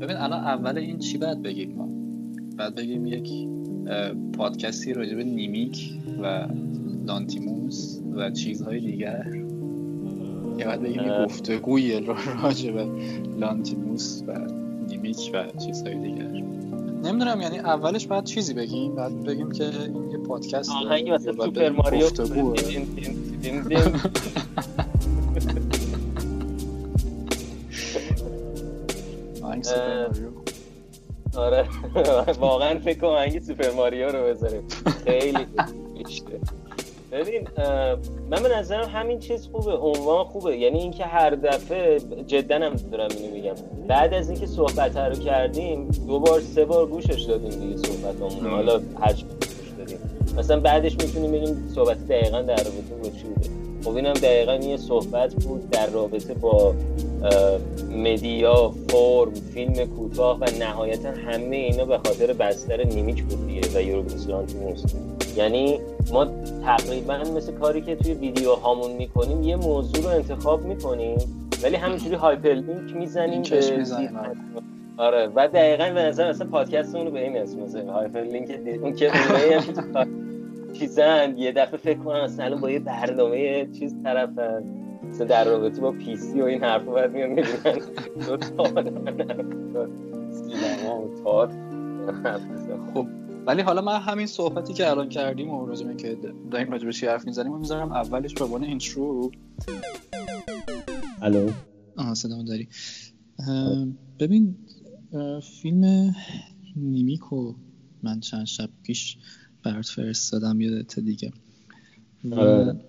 ببین الان اول این چی باید بگیم ما؟ بعد بگیم یک پادکستی راجع به نیمیک و لانتیموس و چیزهای دیگر یا باید بگیم یه گفتگوی راجع به لانتیموس و نیمیک و چیزهای دیگر نمی‌دونم یعنی اولش باید چیزی بگیم؟ بعد بگیم که این یه پادکست آهنگی مثل سوپر ماریو آره. واقعا فکر کنم آهنگ سوپر ماریو رو بذاریم. خیلی بیشتر. ببین من به نظرم همین چیز خوبه. عنوان خوبه. یعنی اینکه هر دفعه جدا هم دارم اینو میگم. بعد از اینکه صحبت رو کردیم دو بار سه بار گوشش دادیم دیگه صحبتامون. حالا هرچی گوش دادیم. مثلا بعدش می‌تونیم بگیم صحبت دقیقا در رابطه با چی بوده. خب اینم دقیقا یه صحبت بود در رابطه با media فرم فیلم کوتاه و نهایتا همه اینا به خاطر بستر Nimic بود دیگه و یوروویژن یعنی ما تقریبا مثل کاری که توی ویدیو هامون می‌کنیم یه موضوع رو انتخاب می‌کنیم ولی همینجوری hyperlink می‌زنیم به آره و دقیقا به نظر مثلا پادکست اون رو به این اسم مثلا hyperlink اون که چیزن یه دفعه فکر کنم مثلا با یه برنامه چیز طرفن. مثلا در رابطه با PC و این حرفا باید میان می‌بینن دو تا سینما و خب ولی حالا من همین صحبتی که الان کردیم و راجبه که داریم راجبه چی حرف می‌زنیم و می‌ذارم اولش به عنوان intro. الو؟ آها صدامو داری. ببین فیلم Nimic و من چند شب پیش برات فرستادم یادت دیگه. آره.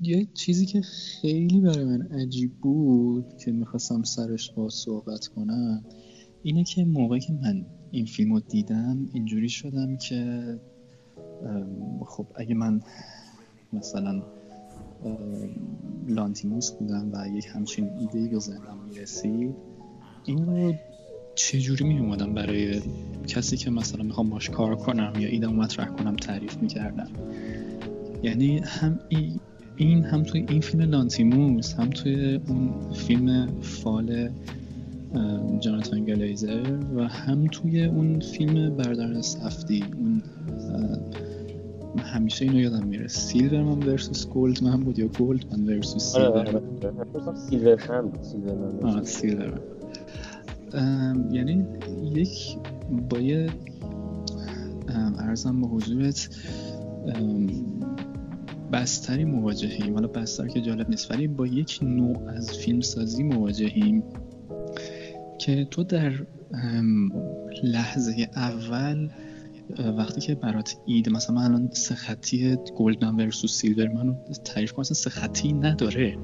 یه چیزی که خیلی برای من عجیب بود که می‌خواستم سرش با صحبت کنم اینه که موقعی که من این فیلم رو دیدم اینجوری شدم که خب اگه من مثلا لانتیموس بودم و یک همچین ایده به ذهنم می‌رسید این رو چجوری می اومدم برای کسی که مثلا می‌خوام باش کار کنم یا ایده مطرح کنم تعریف می‌کردم. یعنی هم این هم توی این فیلم لانتیموس هم توی اون فیلم فال جاناتان گلیزر و هم توی اون فیلم بردارن سفتی. اون همیشه اینو یادم میره. سیلورمن ورسوس گولد من بود یا گولد من ورسوس سیلورمن سیلورمن یعنی یک با یه ارزم به حضورت بستری مواجهیم. حالا بستر که جالب نیست ولی با یک نوع از فیلمسازی مواجهیم که تو در لحظه اول وقتی که برات اید مثلا من الان سه خطی گلدمن ورسوس سیلورمن رو تعریف کنم سه خطی نداره.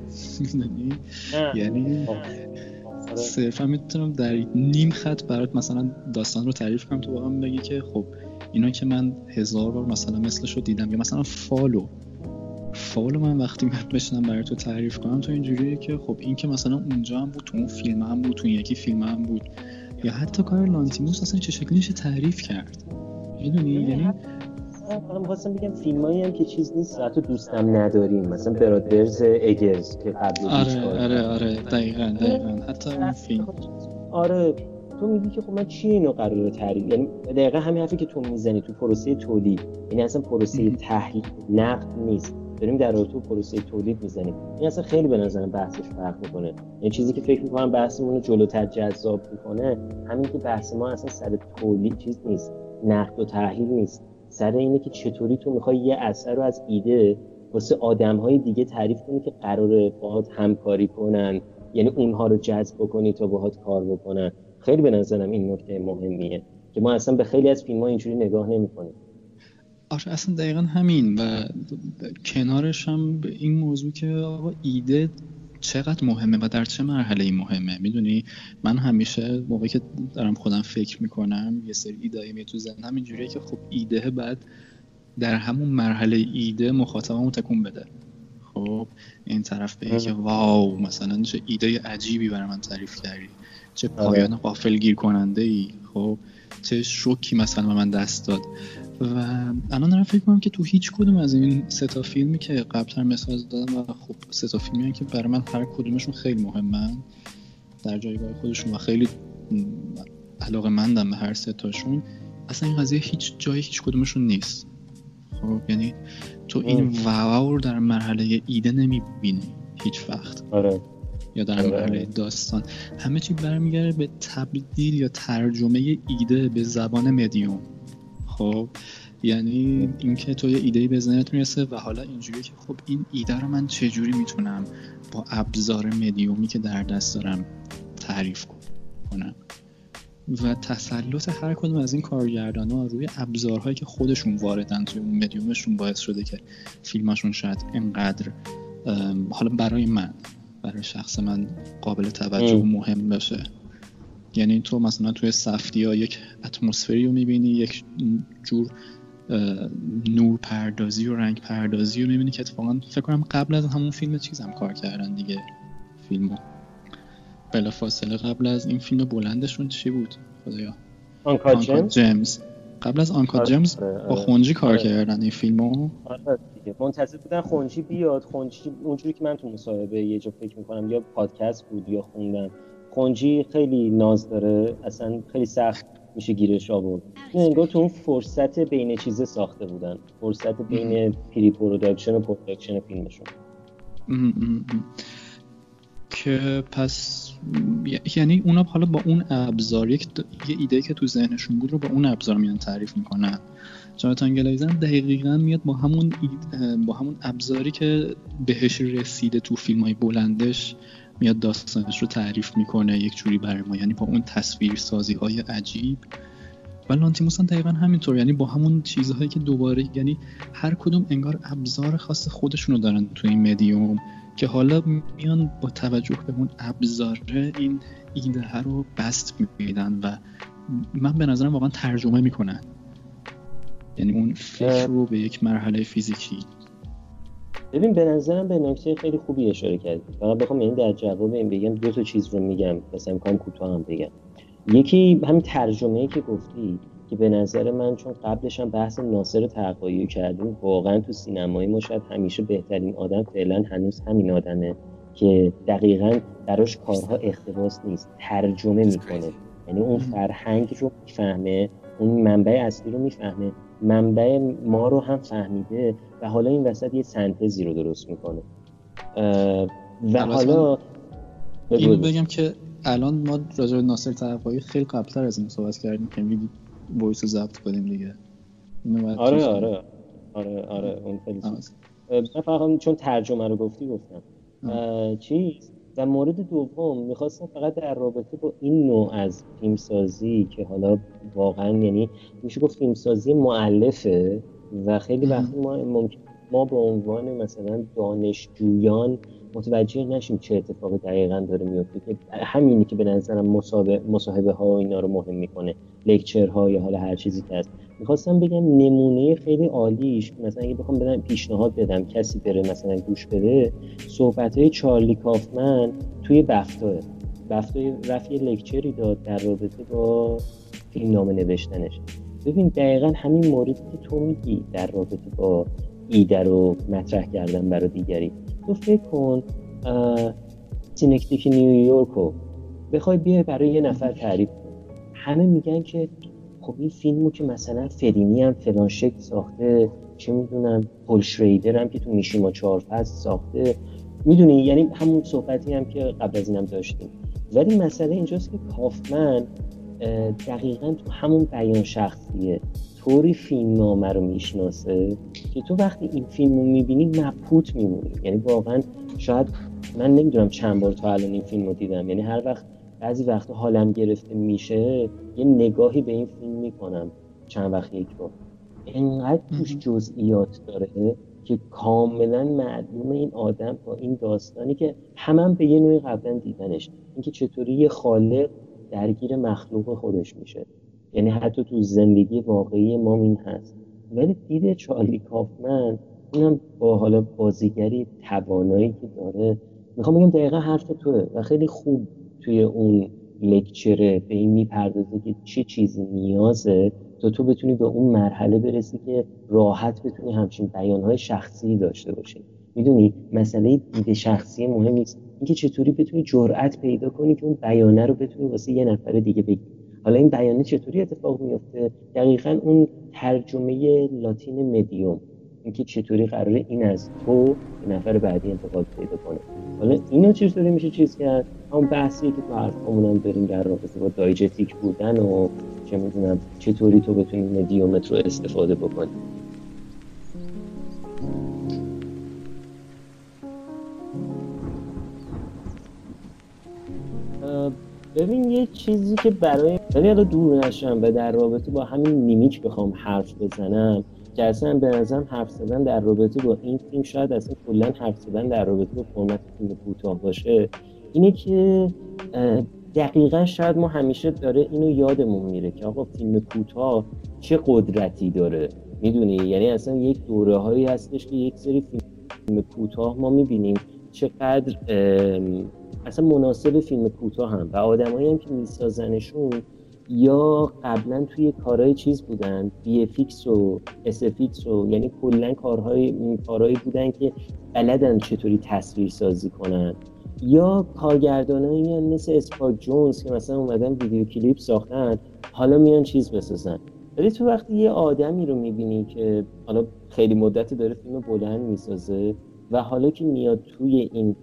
یعنی صرفا می‌تونم در نیم خط برات مثلا داستان رو تعریف کنم تو واقعا بگی که خب اینا که من هزار بار مثلا مثلش رو دیدم یا مثلا فالو. فالو من وقتی من بشنم برای تو تعریف کنم تو اینجوریه که خب این که مثلا اونجا هم بود تو اون فیلم هم بود تو یکی فیلم هم بود. یا حتی کار لانتیموس اصلا چه شکلی تعریف کرد؟ می‌دونی؟ یعنی من خواستم بگم فیلمایی هم که چیز نیست حتی دوستم نداریم. مثلا برادرز اگرز که قبل آره آره آره دقیقا دقیقا. حتی اون فیلم. آره تو میگی که خب من چی اینو قرار تعریف؟ یعنی دقیقا همین حرفی که تو می‌زنی تو پروسه تولید. یعنی اصلا پروسه تحلیل نقد نیست. داریم در رابطه پروسه تولید می‌زنیم. این اصلا خیلی به نظرم بحثش فرق می‌کنه. این چیزی که فکر می‌کنم بحثمون رو جلوتر جذاب می‌کنه همین که بحث ما اصلا سر تولید چیز نیست نقد و تحلیل نیست. سر اینه که چطوری تو می‌خوای یه اثر رو از ایده واسه آدم های دیگه تعریف کنی که قراره باهات همکاری کنن. یعنی اونها رو جذب بکنی تا باهات کار بکنن. خیلی به نظرم این نکته مهمیه که ما اصلا به خیلی از فیلم ها اینجوری نگاه نمی‌کنیم. آره اصلا دقیقا همین و کنارش هم به این موضوع که آقا ایده چقدر مهمه و در چه مرحله ای مهمه. می‌دونی؟ من همیشه موقعی که دارم خودم فکر می‌کنم یه سری ایده می تو ذهنم اینجوریه که خب ایده بعد در همون مرحله ایده مخاطبمو تکون بده. خب این طرف به که واو مثلا چه ایده عجیبی برای من تعریف کردی. چه آره. پایان قافل گیر کننده ای خب چه شوکی مثلا به من دست داد. و الان دارم فکر کنم که تو هیچ کدوم از این سه تا فیلمی که قبلا مثال دادم و خب سه تا فیلمی که برای من هر کدومشون خیلی مهمن. در جایگاه خودشون و خیلی علاقه مندم به هر سه تاشون. اصلا این قضیه هیچ جایی هیچ کدومشون نیست. خب یعنی تو این واو رو در مرحله ایده نمی‌بینی هیچ وقت. آره. یا در آره. مرحله داستان. همه چی برمیگرده به تبدیل یا ترجمه ایده به زبان مدیوم خب یعنی اینکه تو یه ایده به ذهنت می‌رسه و حالا اینجوری که خب این ایده رو من چجوری می‌تونم با ابزار مدیومی که در دست دارم تعریف کنم. و تسلط هر کدوم از این کارگردان ها روی ابزارهایی که خودشون واردن توی اون مدیومشون باعث شده که فیلماشون شاید انقدر حالا برای من برای شخص من قابل توجه و مهم بشه یعنی تو مثلا توی سفتی ها یک اتمسفری رو می‌بینی یک جور نور پردازی و رنگ پردازی رو می‌بینی که اتفاقا فکر کنم قبل از همون فیلم چیزم کار کردن دیگه فیلمو. بلا فاصله قبل از این فیلم بلندشون چی بود؟ خدایا. Uncut Gems. قبل از Uncut آره، Gems آره، با. خونجی کار آره. کردن این فیلمو. منتظر بودن خونجی بیاد. خونجی اونجوری که من تو مصاحبه یه جا فکر می‌کنم یا پادکست بود یا خوندم خونجی خیلی ناز داره. اصلا خیلی سخت میشه گیرش آورد. انگار تو اون فرصت بین چیزه ساخته بودن. فرصت بین pre-production و production فیلمشون. که پس یعنی اونا حالا با اون ابزار یک یه ایده که تو ذهنشون بود رو با اون ابزار میان تعریف می‌کنن. جاناتان گلایزن دقیقا میاد با همون با همون ابزاری که بهش رسیده تو فیلم های بلندش میاد داستانش رو تعریف می‌کنه یک جوری برای ما. یعنی با اون تصویر سازی های عجیب. و لانتیموس هم دقیقا همینطور. یعنی با همون چیزهایی که دوباره یعنی هر کدوم انگار ابزار خاص خودشونو دارن تو این مدیوم که حالا میان با توجه به اون ابزاره این ایده رو بست میدن و من به نظرم واقعا ترجمه می‌کنن. یعنی اون فکر رو به یک مرحله فیزیکی. ببین به نظرم به نکته خیلی خوبی اشاره کردی. فقط بخوام این در جواب این بگم دو تا چیز رو میگم مثلا امکان کوتاه هم بگم. یکی همین ترجمه ای که گفتی که به نظر من چون قبلش هم بحث ناصر تقایی کردیم واقعا تو سینمای ما شاید همیشه بهترین آدم فعلا هنوز همین آدمه که دقیقا براش کارها اختباس نیست ترجمه می‌کنه. یعنی اون فرهنگ رو می‌فهمه اون منبع اصلی رو می‌فهمه منبع ما رو هم فهمیده و حالا این وسط یه سنتزی رو درست می‌کنه. و حالا اینو بگم که الان ما راجع به ناصر تقوایی خیلی قبلتر از این صحبت کردیم که میگی وایس رو ضبط کنیم دیگه. آره آره. آره آره. اون خیلی من فقط چون ترجمه رو گفتی گفتم. چیز؟ و مورد دوم می‌خواستم فقط در رابطه با این نوع از فیلمسازی که حالا واقعا یعنی میشه گفت فیلمسازی معلفه و خیلی وقتی ما ممکن ما به عنوان مثلا دانشجویان متوجه نشیم چه اتفاقی دقیقا داره میفته که همینی که به نظرم مصاحبه ها اینا رو مهم می‌کنه lecture ها یا حالا هر چیزی که هست. می‌خواستم بگم نمونه خیلی عالیش مثلا اگه بخوام بدم پیشنهاد بدم کسی بره مثلا گوش بده صحبت های چارلی کافمن توی BAFTA BAFTA ی رفت یه lecture ی داد در رابطه با فیلم نامه نوشتنش. ببین دقیقا همین موردی که تو میگی در رابطه با ایده رو مطرح کردن برای دیگری. تو فکر کن Synecdoche نیویورک رو بخوای بیای برای یه نفر تعریف همه میگن که خب این فیلمو که مثلا فلینی هم فلان شکل ساخته چه می‌دونم پول شریدر هم که تو میشیما چهار فصل ساخته. می‌دونی؟ یعنی همون صحبتی هم که قبل از اینم داشتیم. ولی مسئله اینجاست که کافمن دقیقا تو همون بیان شخصیه. طوری فیلم نامه رو می‌شناسه که تو وقتی این فیلم رو می‌بینی مبهوت میمونی. یعنی واقعا شاید من نمی‌دونم چند بار تا الان این فیلم رو دیدم. یعنی هر وقت بعضی وقتا حالم گرفته میشه یه نگاهی به این فیلم می‌کنم چند وقت یک بار. انقدر توش جزئیات داره که کاملا معلوم این آدم با این داستانی که همم به یه نوعی قبلا دیدنش. اینکه چطوری یه خالق درگیر مخلوق خودش میشه. یعنی حتی تو زندگی واقعی ما این هست. ولی دید چارلی کافمن اونم با حالا بازیگری توانایی که داره می‌خوام بگم دقیقا حرف توه و خیلی خوب توی اون لکچره به این می‌پردازه که چه چیزی نیازه تا تو بتونی به اون مرحله برسی که راحت بتونی همچین بیانهای شخصی داشته باشی. می‌دونی؟ مسئله دید شخصی مهم نیست. اینکه چطوری بتونی جرأت پیدا کنی که اون بیانه رو بتونی واسه یه نفر دیگه بگی. حالا این بیانه چطوری اتفاق میفته دقیقا اون ترجمه لاتین مدیوم اینکه چطوری قراره این از تو به نفر بعدی انتقال پیدا کنه. حالا اینو چطوری میشه چیز کرد؟ همون بحثی که تو حرفمون هم داریم در رابطه با دایجتیک بودن و چه می‌دونم چطوری تو بتونی مدیومت رو استفاده بکنی. ببین یه چیزی که برای ولی حالا دور نشم و در رابطه با همین نیمیک بخوام حرف بزنم که اصلا به نظرم حرف زدن در رابطه با این فیلم شاید اصلا کلا حرف زدن در رابطه با فرمت فیلم کوتاه باشه. اینه که دقیقا شاید ما همیشه داره اینو یادمون میره که آقا فیلم کوتاه چه قدرتی داره می‌دونی؟ یعنی اصلا یک دوره هایی هستش که یک سری فیلم کوتاه ما می‌بینیم چقدر اصلا مناسب فیلم کوتاه هم. و آدمایی هم که میسازنشون یا قبلا توی کارهای چیز بودن VFX و SFX و یعنی کلا کارهای کارهایی بودن که بلدن چطوری تصویر سازی کنن. یا کارگردانایی مثل اسپایک جونز که مثلا اومدن ویدیو کلیپ ساختن حالا میان چیز بسازن. ولی تو وقتی یه آدمی رو می‌بینی که حالا خیلی مدتی داره فیلم بلند می‌سازه و حالا که میاد توی این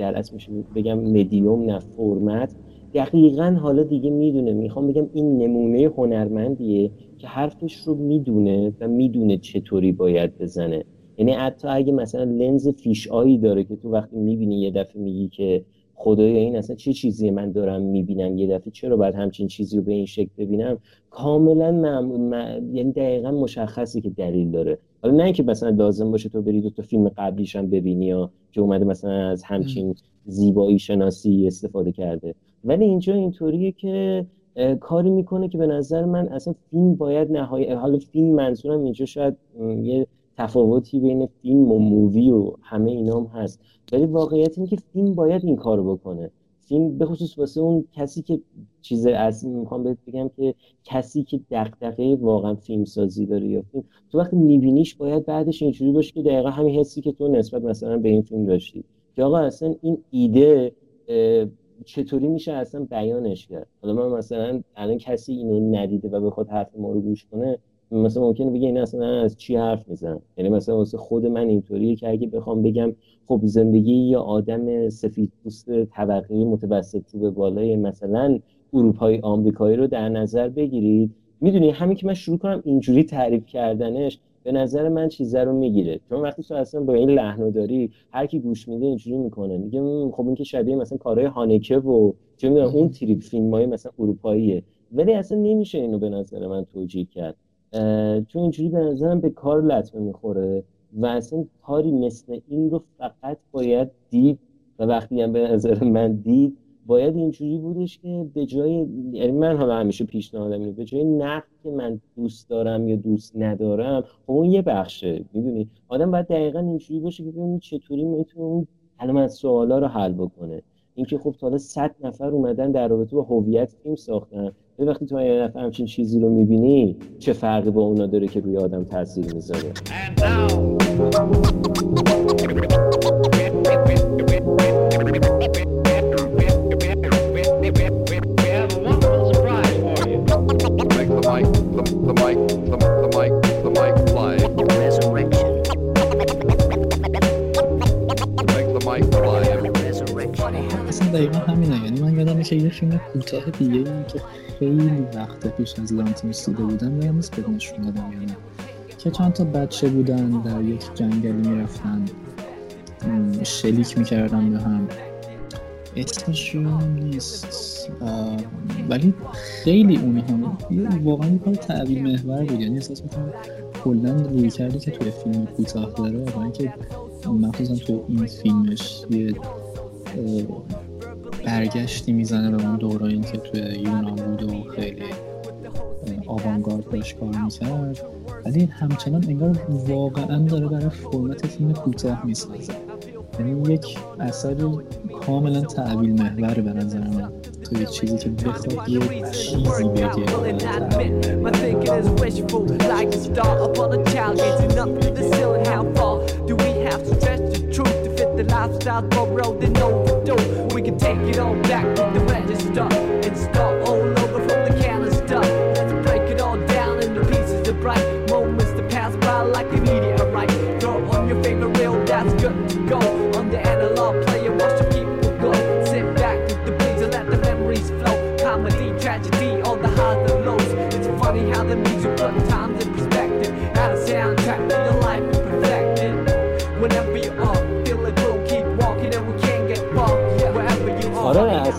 در اصل میشه. بگم مدیوم نه فرمت. دقیقا حالا دیگه می‌دونه. می‌خوام بگم این نمونه هنرمندیه که حرفش رو می‌دونه و می‌دونه چطوری باید بزنه. یعنی حتی اگه مثلا لنز فیش آیی داره که تو وقتی می‌بینی یه دفعه میگی که خدایا این اصلا چه چیزی من دارم می‌بینم؟ یه دفعه چرا باید همچین چیزی رو به این شکل ببینم؟ کاملا من... یعنی دقیقا مشخصی که دلیل داره. حالا نه اینکه مثلا لازم باشه تو بری دو تا فیلم قبلیش هم ببینی یا که اومده مثلا از همچین زیبایی شناسی استفاده کرده. ولی اینجا اینطوریه که کاری می‌کنه که به نظر من اصلا فیلم باید نهایی حالا فیلم منظورم اینجا شاید یه تفاوتی بین فیلم و مووی و همه اینام هست. ولی واقعیت اینه که فیلم باید این کار بکنه. فیلم به خصوص واسه اون کسی که چیز از می‌خوام بهت بگم که کسی که دغدغه واقعا فیلم سازی داره یا فیلم تو وقتی میبینیش باید بعدش اینجوری باشه که دقیقا همین حسی که تو نسبت مثلا به این فیلم داشتی که آقا اصلا این ایده چطوری میشه اصلا بیانش کرد؟ حالا من مثلا الان کسی اینو ندیده و بخواد حرف ما رو گوش کنه مثلا ممکنه بگه این اصلا از چی حرف می‌زنم یعنی مثلا واسه خود من اینطوریه که اگه بخوام بگم خب زندگی یه آدم سفید پوست طبقه متوسط تو به بالای مثلا اروپایی آمریکایی رو در نظر بگیرید. می‌دونی همین که من شروع کنم اینجوری تعریف کردنش به نظر من چیزه رو می‌گیره. چون وقتی تو اصلا با این لحنو داری هر کی گوش میده اینجوری می‌کنه. میگه خب این که شبیه مثلا کارهای هانکه و چه می‌دونم اون تریپ فیلم های مثلا اروپاییه. ولی اصلا نمیشه اینو به نظر من توجیه کرد. چون اینجوری به نظرم به کار لطمه می‌خوره و اصلا کاری مثل این رو فقط باید دید و وقتی هم به نظر من دید باید اینجوری بودش که به جای یعنی من حالا همیشه پیشنهادم به جای نقد که من دوست دارم یا دوست ندارم خب اون یه بخشه می‌دونی؟ آدم باید دقیقا اینجوری باشه که ببینید چطوری می‌تونه اون علامت سوالا رو حل بکنه. اینکه خب تا حالا 100 نفر اومدن در رابطه با هویت فیلم ساختن وقتی تو یه نفر همچین چیزی رو می‌بینی چه فرقی با اونا داره که روی آدم تاثیر می‌ذاره؟ دقیقا همینه. یعنی من یادم که یه فیلم کوتاه دیگه که خیلی وقت پیش از لانتیموس دیده بودم و یادم بدنشون دادم یا نه که چند تا بچه بودن در یک جنگلی می‌رفتن. شلیک می‌کردن به هم. اسمش نیست. ولی خیلی اونی هم. واقعا کار تعبیر محور بود. یعنی احساس می‌کنم کلا روی کردی که توی فیلم کوتاه داره و اینکه مخصوصا توی این فیلمش یه برگشتی می‌زنه به اون دورایی که توی یونان بود و خیلی آوانگارد باش کار می‌کرد. ولی همچنان انگار واقعا داره برای فرمت فیلم کوتاه می‌سازه. یعنی یک اثر کاملا تعویل محور به نظر من. تو یک چیزی که بخواد یه چیزی بگه. The lifestyle road and overdose. Can take it all back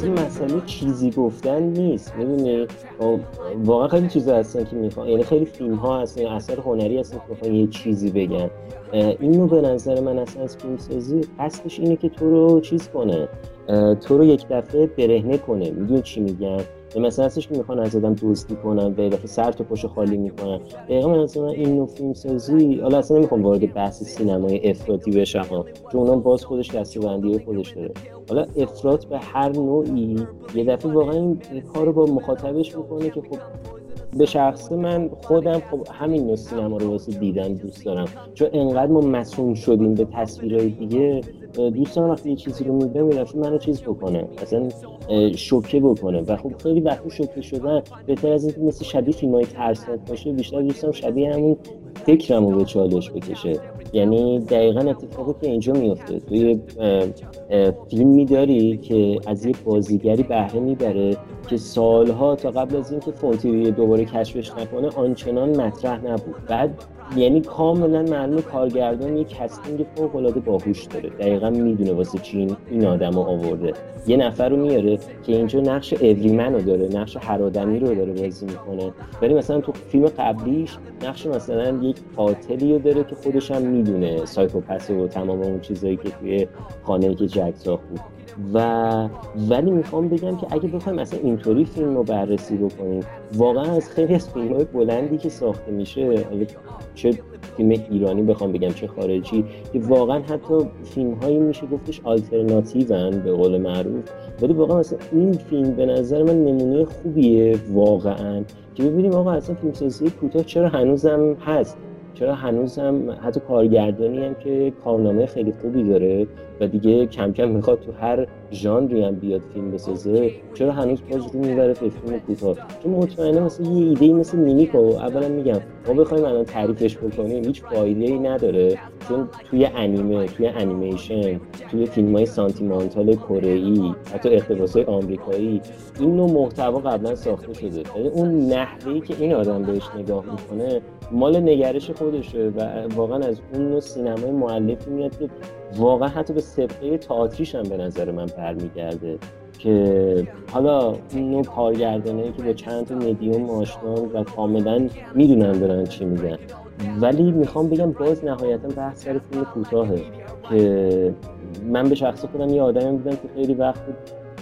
اصلا مسئله چیزی گفتن نیست می‌دونی؟ خب، واقعا خیلی چیزا هستن که می‌خوان یعنی خیلی فیلم ها هستن اثر هنری هستن که می‌خوان یه چیزی بگن. اینو به نظر من اصلا از فیلم سازی اصلش اینه که تو رو چیز کنه تو رو یک دفعه برهنه کنه. می‌دونی چی میگن مثلا هستش که می‌خوان از آدم دزدی کنن به دفعه سر تو پشت خالی می‌کنن. دقیقا من اصلا این نوع فیلم سازی حالا اصلا نمی‌خوام وارد بحث سینمای افراطی بشم چون اونم باز خودش دستبندی خودش داره. حالا افراط به هر نوعی یه دفعه واقعا این کار رو با مخاطبش می‌کنه که خب به شخص من خودم خب همین نوع سینما رو واسه دیدن دوست دارم. چون انقدر ما مسئول شدیم به تصویرهای دیگه دوست دارم وقتی یه چیزی رو می‌بینم یه منو چیز بکنه اصلا شوکه بکنه. و خب خیلی وقتی شوکه شدن بهتر از اینکه مثل شبیه فیلم های ترسناک باشه بیشتر دوستم شبیه همون فکرم رو به چالش بکشه. یعنی دقیقا اتفاقی که اینجا میفته توی فیلمی داری که از یه بازیگری بهره می‌بره که سالها تا قبل از اینکه فون‌تریه دوباره کشفش نکنه آنچنان مطرح نبود. بعد یعنی کاملا معلوم کارگردان یک casting فوق العاده باهوش داره. دقیقا می‌دونه واسه چی این آدم رو آورده. یه نفر رو میاره که اینجا نقش everyman رو داره نقش هر آدمی رو داره بازی می‌کنه. ولی مثلا تو فیلم قبلیش نقش مثلا یک قاتلی رو داره که خودش هم می‌دونه. سایکوپس و تمام اون چیزایی که توی خانه که جک ساخت بود. و ولی می‌خوام بگم که اگه بخوایم مثلا اینطوری فیلم رو بررسی بکنیم واقعا از خیلی از فیلم های بلندی که ساخته میشه چه فیلم ایرانی بخوام بگم چه خارجی که واقعا حتی فیلم هایی میشه گفتش آلترناتیون به قول معروف. ولی واقعا مثلا این فیلم به نظر من نمونه خوبیه واقعا که ببینیم آقا اصلا فیلمسازی کوتاه چرا هنوزم هست؟ چرا هنوز هم حتی کارگردانی هم که کارنامه خیلی خوبی داره و دیگه کم کم می‌خواد تو هر ژانری هم بیاد فیلم بسازه. چرا هنوز باز رو می‌بره به فیلم کوتاه؟ چون مطمئنه مثل یه ایده مثل مینیکو اولا میگم ما بخوایم الان تعریفش بکنیم هیچ فایده ای نداره. چون توی انیمه توی انیمیشن توی فیلم های سانتیمانتال کره ای حتی اقتباس های آمریکایی این نوع محتوا قبلا ساخته شده. یعنی اون نحوهی که این آدم بهش نگاه می‌کنه مال نگرش خودشه و واقعا از اون نوع سینمای معلفی میاد که واقعا حتی به سبقه تئاتریش هم به نظر من برمیگرده که حالا این نوع کارگردانه که با چند تا مدیوم آشنان و کاملا می‌دونن دارن چی میگن. ولی می‌خوام بگم باز نهایتا بحث سر فیلم کوتاهه که من به شخص خودم یه آدمی بودم که خیلی وقت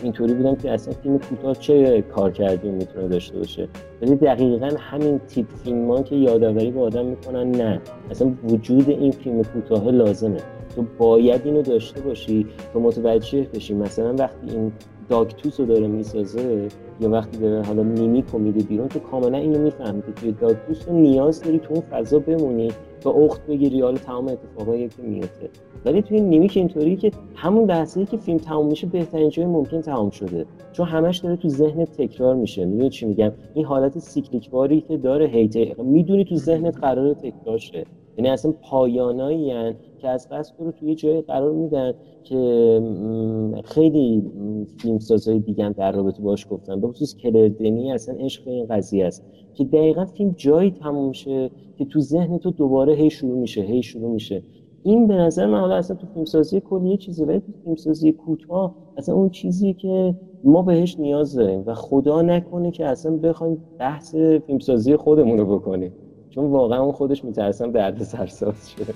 اینطوری بودم که اصلا فیلم کوتاه چه کار کردی می‌تونه داشته باشه. ولی دقیقا همین تیپ فیلم که یادآوری به آدم می‌کنن نه. اصلا وجود این فیلم کوتاه لازمه. تو باید اینو داشته باشی تا متوجه بشی. مثلا وقتی این داکتوس رو داره می‌سازه یا وقتی داره حالا میمیک میده بیرون تو کاملا اینو می‌فهمی که توی داکتوس رو نیاز داری تو اون فضا بمونی تا اخت بگیری. حالا تمام اتفاقایی که میفته. ولی توی Nimic اینطوری که همون لحظه‌ای که فیلم تمام میشه بهترین جای ممکن تمام شده. چون همش داره تو ذهن تکرار میشه. می‌دونی چی میگم؟ این حالت cyclic واری که داره هی می‌دونی تو ذهنت قرار تکرار شه. یعنی اصلا پایانایی که از قصد رو توی جای قرار میدن که خیلی فیلمسازهای دیگه در رابطه باش گفتن. به خصوص کلر دنی اصلا عشق این قضیه است که دقیقا فیلم جایی تموم میشه که تو ذهن تو دوباره هی شروع میشه هی شروع میشه. این به نظر من حالا اصلا تو فیلمسازی کلی یه چیزی ولی تو فیلمسازی کوتاه اصلا اون چیزی که ما بهش نیاز داریم و خدا نکنه که اصلا بخوایم بحث فیلمسازی خودمون رو بکنیم. چون واقعا اون خودش میترسم درد سرساز شده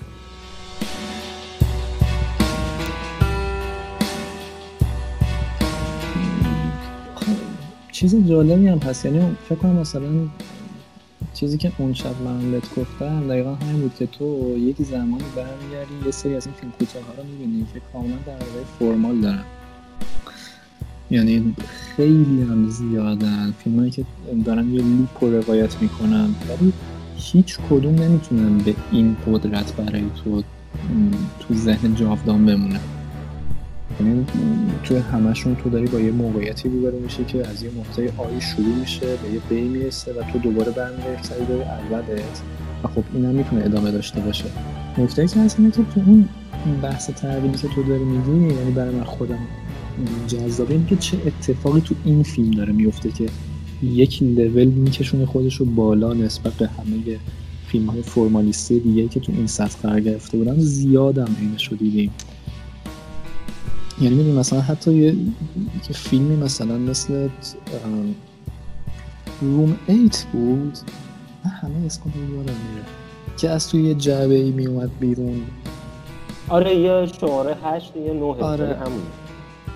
چیز جالبی هم هست. یعنی فکر کنم مثلا چیزی که اون شب من بهت گفتم دقیقا همین بود که تو یک زمانی برمیگردی یه سری از این فیلم کوتاه ها رو می‌بینی که کاملا در فرمال دارن. یعنی خیلی هم زیادن فیلم که دارن یه لوپ رو روایت می‌کنن. ولی هیچ کدوم نمی‌تونن به این قدرت برای تو تو ذهن جاودان بمونه یعنی توی همشون تو داری با یه موقعیتی روبرو میشی که از یه نقطه آی شروع میشه به یه بی می‌رسه و تو دوباره برمیگردی سری داری اولت و خب این هم می‌تونه ادامه داشته باشه. نکته که هست اینه که تو اون بحث تحویلی که تو داری میگی یعنی برای من خودم جذابه اینه که چه اتفاقی تو این فیلم داره میفته که یک لول میکشونه خودش رو بالا نسبت به همه فیلم های فرمالیستی دیگه که تو این سطح قرار گرفته بودن. زیادم اینش رو دیدیم. یعنی می‌دونی مثلا حتی یه فیلمی مثلا مثل Room 8 بود من همه اسکان رو یادم میره که از توی یه جعبه ای میومد بیرون. آره یه شماره هشت یه نه آره. همون.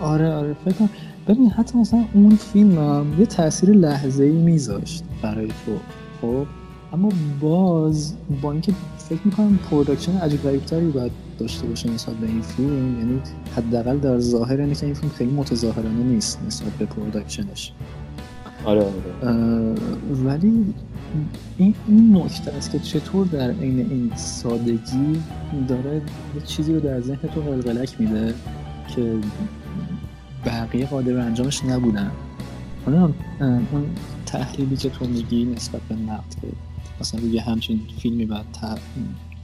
آره آره فکر ببین حتی مثلا اون فیلم هم یه تاثیر لحظه ای میذاشت برای تو خب؟ اما باز با اینکه فکر می‌کنم production عجیب غریبتری باید داشته باشه نسبت به این فیلم یعنی حداقل در ظاهر اینه که این فیلم خیلی متظاهرانه نیست نسبت به production ش. آره آره. ولی این, این نکته است که چطور در عین این سادگی داره یه چیزی رو در ذهن تو قلقلک میده که بقیه قادر انجامش نبودن. اون تحلیلی که تو میگی نسبت به نقد که مثلا روی همچین فیلمی بعد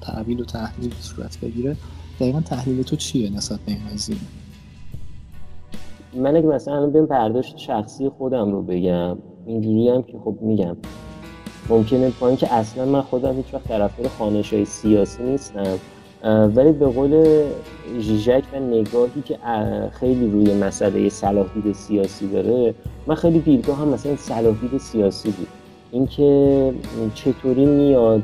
تحویل و تحلیل صورت بگیره. دقیقا تحلیل تو چیه نسبت به این قضیه؟ من اگه مثلا بهم برداشت شخصی خودم رو بگم اینجوری هم که خب میگم. ممکنه با اینکه اصلا من خودم هیچ وقت طرفدار خانش های سیاسی نیستم. ولی به قول ژیژک و نگاهی که خیلی روی مسئله صلاحیت سیاسی داره من خیلی دیدگاه هم مثلا صلاحیت سیاسی بود. اینکه چطوری میاد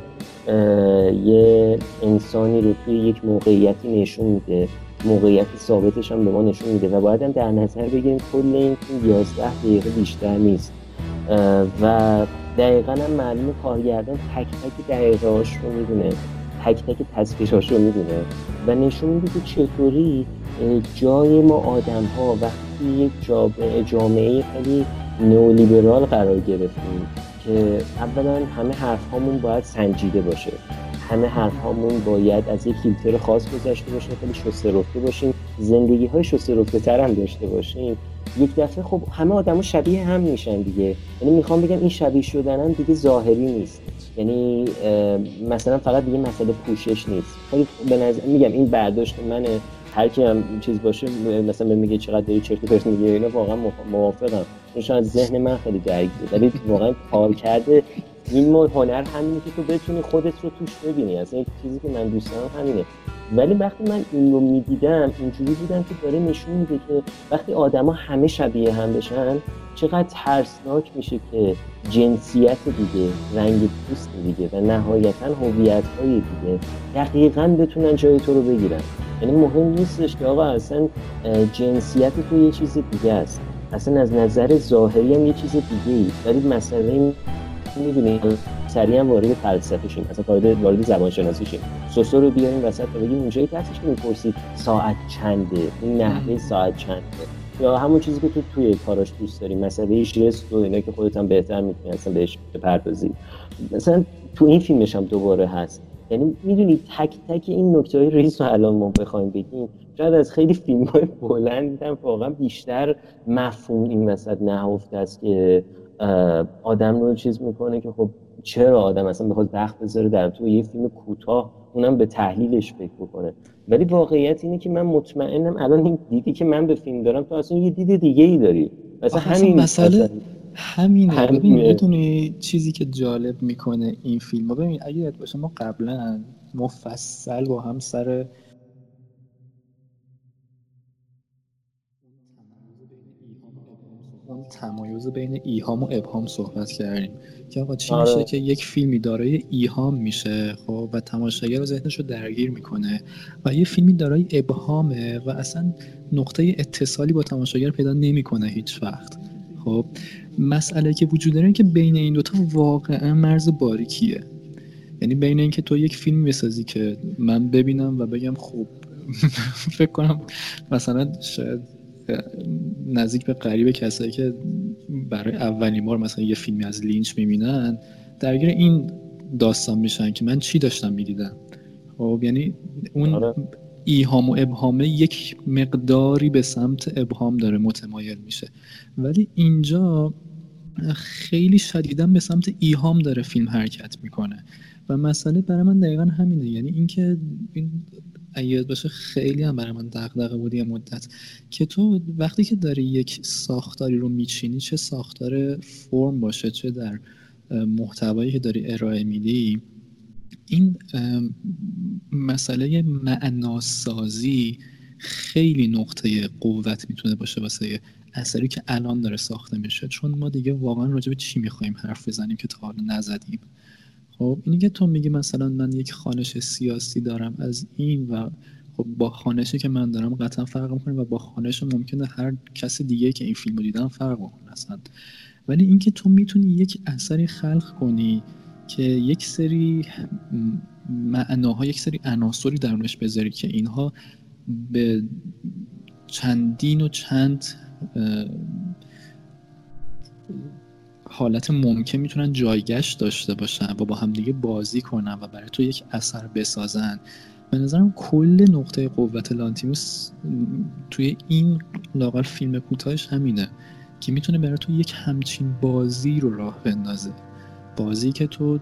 یه انسانی رو توی یک موقعیتی نشون میده موقعیت ثابتش هم به ما نشون میده و باید هم در نظر بگیریم کل این فیلم 11 دقیقه بیشتر نیست. و دقیقا هم معلوم کارگردان تک تک دقیقه هاش رو می‌دونه تک تک تصویرهاش رو می‌دونه و نشون میده که چطوری جای ما آدم ها وقتی یک جامعه خیلی نئولیبرال قرار گرفتیم. که اولا همه حرف هامون باید سنجیده باشه. همه حرف هامون باید از یک فیلتر خاص گذاشته باشه خیلی شسته رفته باشیم. زندگی های شسته رفته تر هم داشته باشیم. یک دفعه خب همه آدما شبیه هم میشن دیگه. یعنی می‌خوام بگم این شبیه شدن دیگه ظاهری نیست. یعنی مثلا فقط دیگه مسئله پوشش نیست. خیلی به نظر میگم این برداشت منه. هر کی هم چیز باشه مثلا به میگه چقدر داری چرت پرت میگه اینا واقعا موافقم. چون شاید ذهن من خیلی درگیره ولی واقعا کار کرده. این هنر همینه که تو بتونی خودت رو توش ببینی. اصلا این چیزی که من دوست دارم همینه. ولی وقتی من این رو می‌دیدم اینجوری بودم که داره نشون میده که وقتی آدما همه شبیه هم بشن چقدر ترسناک میشه که جنسیت دیگه رنگ پوست دیگه و نهایتا هویت های دیگه دقیقا بتونن جای تو رو بگیرن. یعنی مهم نیستش که آقا اصلا جنسیت تو یه چیز دیگه است. اصلا از نظر ظاهری هم یه چیز دیگه ای ولی مسئله می‌دونی سریع هم وارد فلسفه شیم اصلا وارد وارد زبان شناسی شیم. سوسو رو بیاریم وسط و بگیم اونجایی که هستش که می‌پرسید ساعت چنده این نحوه ساعت چنده. یا همون چیزی که تو توی کاراش دوست داری مسئله ژست و اینا که خودت هم بهتر می‌تونی اصلا بهش بپردازی. مثلا تو این فیلمش هم دوباره هست. یعنی می‌دونی تک تک این نکته های ریز رو الان ما بخوایم بگیم. شاید از خیلی فیلم های بلند هم واقعا بیشتر مفهوم این وسط نهفته است که آدم رو چیز می‌کنه که خب چرا آدم اصلا بخواد وقت بذاره در تو یه فیلم کوتاه اونم به تحلیلش فکر بکنه؟ ولی واقعیت اینه که من مطمئنم الان این دیدی که من به فیلم دارم تو اصلا یه دید دیگه ای داری مثلا همین مسئله همینه. همینه. ببین چیزی که جالب می‌کنه این فیلم ببین اگه باشه ما قبلا مفصل با هم سر تمایز بین ایهام و ابهام صحبت کردیم. که آقا چی آره. میشه که یک فیلمی دارای ایهام میشه خب و تماشاگر رو ذهنش رو درگیر می‌کنه و یه فیلمی دارای ابهامه و اصلا نقطه اتصالی با تماشاگر پیدا نمی‌کنه هیچ وقت. خب مسئله که وجود داره که بین این دوتا واقعا مرز باریکیه. یعنی بین اینکه تو یک فیلم بسازی که من ببینم و بگم خوب فکر کنم مثلا شاید نزدیک به قریب کسایی که برای اولین بار مثلا یه فیلمی از لینچ می‌بینن درگیر این داستان میشن که من چی داشتم می‌دیدم؟ خب یعنی اون آره. ایهام و ابهامه یک مقداری به سمت ابهام داره متمایل میشه. ولی اینجا خیلی شدیدا به سمت ایهام داره فیلم حرکت می‌کنه. و مسئله برای من دقیقا همینه یعنی اینکه این اگه باشه خیلی هم برای من دغدغه بود یه مدت. که تو وقتی که داری یک ساختاری رو میچینی چه ساختار فرم باشه چه در محتوایی که داری ارائه میدی این مسئله معناسازی خیلی نقطه قوت می‌تونه باشه واسه اثری که الان داره ساخته میشه. چون ما دیگه واقعا راجع به چی می‌خوایم حرف بزنیم که تا حالا نزدیم؟ خب اینی که تو میگی مثلا من یک خانش سیاسی دارم از این و خب با خانشی که من دارم قطعا فرق می‌کنه و با خانش ممکنه هر کس دیگه که این فیلم رو دیدن فرق کنه اصلا. ولی اینکه تو می‌تونی یک اثری خلق کنی که یک سری معناها یک سری عناصری درونش بذاری که اینها به چندین و چند حالت ممکن می‌تونن جایگشت داشته باشن و با همدیگه بازی کنن و برای تو یک اثر بسازن. به نظرم کل نقطه قوت لانتیموس توی این لاغر فیلم کوتاهش همینه که می‌تونه برای تو یک همچین بازی رو راه بندازه. بازی که تو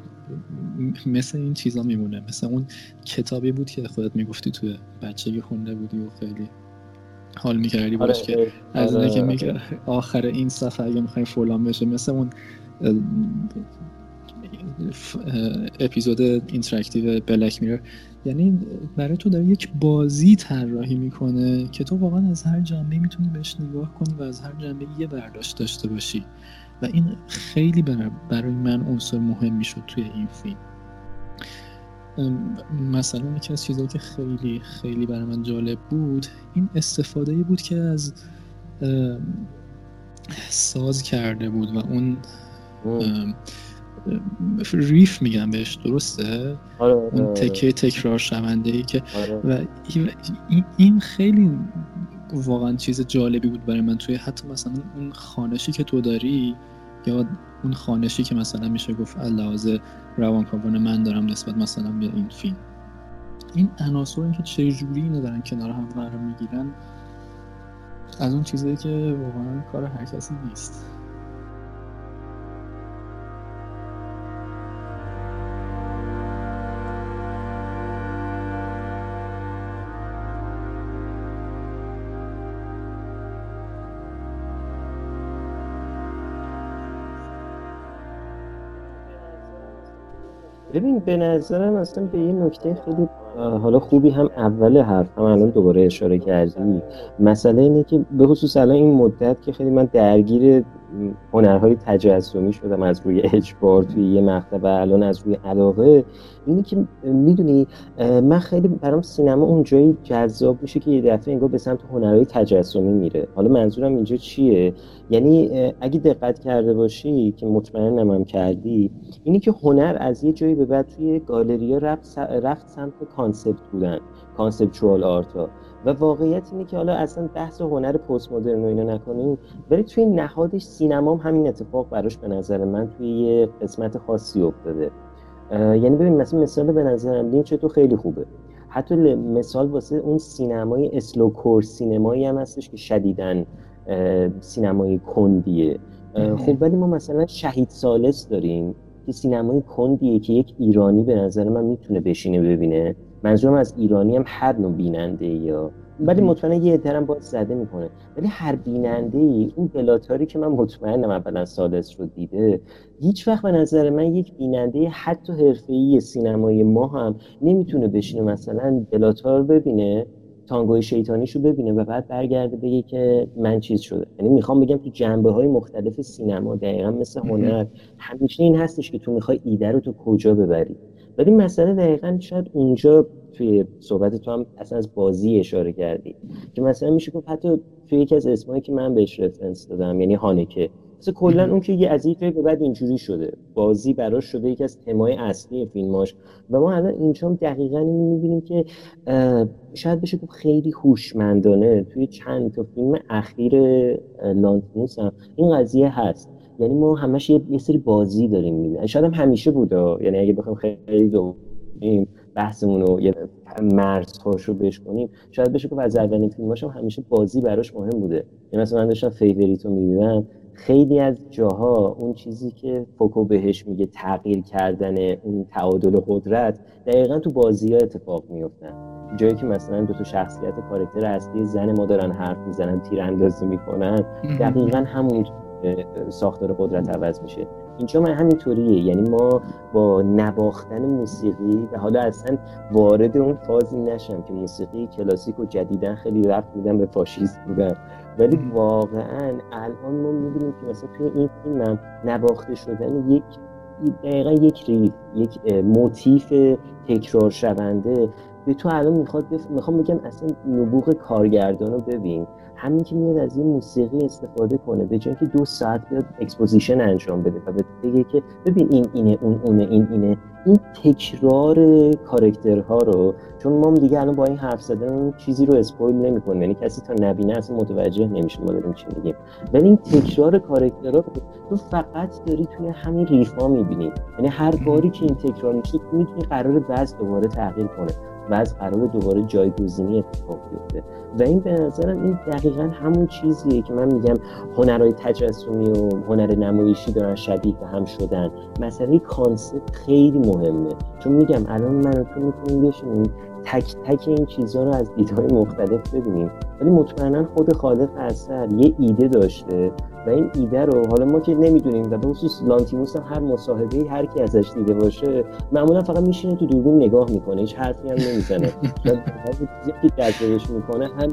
مثل این چیزا میمونه مثل اون کتابی بود که خودت می‌گفتی توی بچگی خونده بودی و خیلی حال می‌کردی باش آره، که از آره، اینه که آره. آخر این صفحه اگه می‌خوای فلان بشه مثل اون اپیزود interactive Black Mirror یعنی برای تو داره یک بازی طراحی می‌کنه که تو واقعا از هر جنبه می‌تونی بهش نگاه کنی و از هر جنبه یه برداشت داشته باشی. و این خیلی برای من عنصر مهم می‌شد توی این فیلم. مثلا یکی از چیزهایی که خیلی خیلی برای من جالب بود این استفاده بود که از ساز کرده بود و اون ریف میگم بهش درسته آره، اون آره. تکه تکرار شونده ای که آره. و این خیلی واقعا چیز جالبی بود برای من توی حتی مثلا اون خانشی که تو داری یا اون خانشی که مثلا میشه گفت لحاظ روانکاوان من دارم نسبت مثلا به این فیلم. این عناصر این که چه جوری اینو دارن کنار هم قرار می‌گیرن از اون چیزایی که واقعا کار هر کسی نیست. ببین به نظرم اصلا به یه نکته خیلی حالا خوبی هم اول حرف هم الان دوباره اشاره کردی. مسئله اینه که به خصوص الان این مدت که خیلی من درگیر هنرهای تجسمی شدم از روی اجبار توی یه مقطع و الان از روی علاقه. اینه که می‌دونی من خیلی برام سینما اون جایی جذاب میشه که یه دفعه انگار به سمت هنرهای تجسمی میره. حالا منظورم اینجا چیه؟ یعنی اگه دقت کرده باشی که مطمئنم هم کردی اینی که هنر از یه جایی به بعد توی گالری رفت, رفت سمت concept بودن conceptual art ا و واقعیت اینه که حالا اصلا بحث هنر پست مدرن و اینا نکنیم ولی توی نهادش سینما هم همین اتفاق براش به نظر من توی یه قسمت خاصی افتاده. یعنی ببین مثلا مثال به نظرم لینچ تو خیلی خوبه. حتی مثال واسه اون سینمای slow cinema یی هم هستش که شدیداً سینمای کندیه. خب ولی ما مثلا شهید سالس داریم که سینمای کندیه که یک ایرانی به نظر من می‌تونه بشینه ببینه. منظورم از ایرانی هم هر نوع بیننده یا ولی مطمئنا یه احترام باید زده می‌کنه. ولی هر بیننده ای اون بلاتاری که من مطمئنم اولا سالس رو دیده هیچ وقت به نظر من یک بیننده حتی حرفه‌ای سینمای ما هم نمی‌تونه بشینه مثلا بلاتار ببینه تانگوی شیطانیش رو ببینه و بعد برگرده بگه که من چیز شده. یعنی می‌خوام بگم تو جنبه های مختلف سینما دقیقا مثل هنر همیشه این هستش که تو می‌خوای ایده رو تو کجا ببری. ولی مسئله دقیقا شاید اونجا توی صحبت تو هم اصلا از بازی اشاره کردی که مثلا میشه گفت حتی توی یکی از اسمایی که من بهش رفرنس دادم یعنی هانکه. مثلا کلا اون که یه از به بعد اینجوری شده. بازی براش شده یکی از تمای اصلی فیلماش. و ما الان اینجا دقیقا می‌بینیم که شاید بشه گفت خیلی هوشمندانه توی چند تا فیلم اخیر لانتیموس هم این قضیه هست. یعنی ما همش یه, سری بازی داریم می‌بینیم. شاید هم همیشه بوده یعنی اگه بخوام خیلی دو بحثمون رو یه مرزهاش رو بشکنیم شاید بشه که از اولین فیلماش هم همیشه بازی براش مهم بوده. یعنی مثلا من داشتم Favourite رو می‌دیدم خیلی از جاها اون چیزی که فوکو بهش میگه تغییر کردن اون تعادل قدرت دقیقا تو بازی ها اتفاق میفتن جایی که مثلا دو تا شخصیت کارکتر اصلی زن ما دارن حرف می‌زنن تیراندازی می‌کنن دقیقا همون ساختار قدرت عوض میشه. اینجا من همینطوریه. یعنی ما با نباختن موسیقی و حالا اصلا وارد اون فازی نشم که موسیقی کلاسیک و جدیدن خیلی رفت بودن به فاشیست بودن. ولی واقعا الان ما می‌بینیم که مثلا توی این فیلم هم نباخته شدن یک دقیقا یک riff یک motif تکرار شونده به تو الان می‌خواد می‌خوام بگم اصلا نبوغ کارگردان رو ببین. همین که میاد از این موسیقی استفاده کنه به جای که دو ساعت بیاد exposition انجام بده و بگه که ببین این اینه اون اونه این اینه این تکرار character ها رو چون ما دیگه الان با این حرف زدن چیزی رو spoil نمی‌کنه یعنی کسی تا نبینه اصلا متوجه نمیشه ما داریم چی میگیم. ولی این تکرار character ها رو تو فقط داری توی همین riff ا می‌بینی. یعنی هر باری که این تکرار میشه می‌تونی قرار بعض دوباره تغییر کنه. و از قرار دوباره جایگزینی اتفاق بیفته. و این به نظرم این دقیقا همون چیزیه که من میگم هنرهای تجسمی و هنر نمایشی دارن شبیه به هم شدن. مسئله concept خیلی مهمه. چون میگم الان من تو می‌تونیم بشینیم تک تک این چیزها رو از دیدهای مختلف ببینیم. ولی مطمئنا خود خالق اثر یه ایده داشته و این ایده رو حالا ما که نمی‌دونیم و به خصوص لانتیموس هم هر مصاحبه هر کی ازش دیده باشه معمولا فقط میشینه تو دوربین نگاه می‌کنه هیچ حرفی هم نمی‌زنه. چیزی که جذبش می‌کنه هم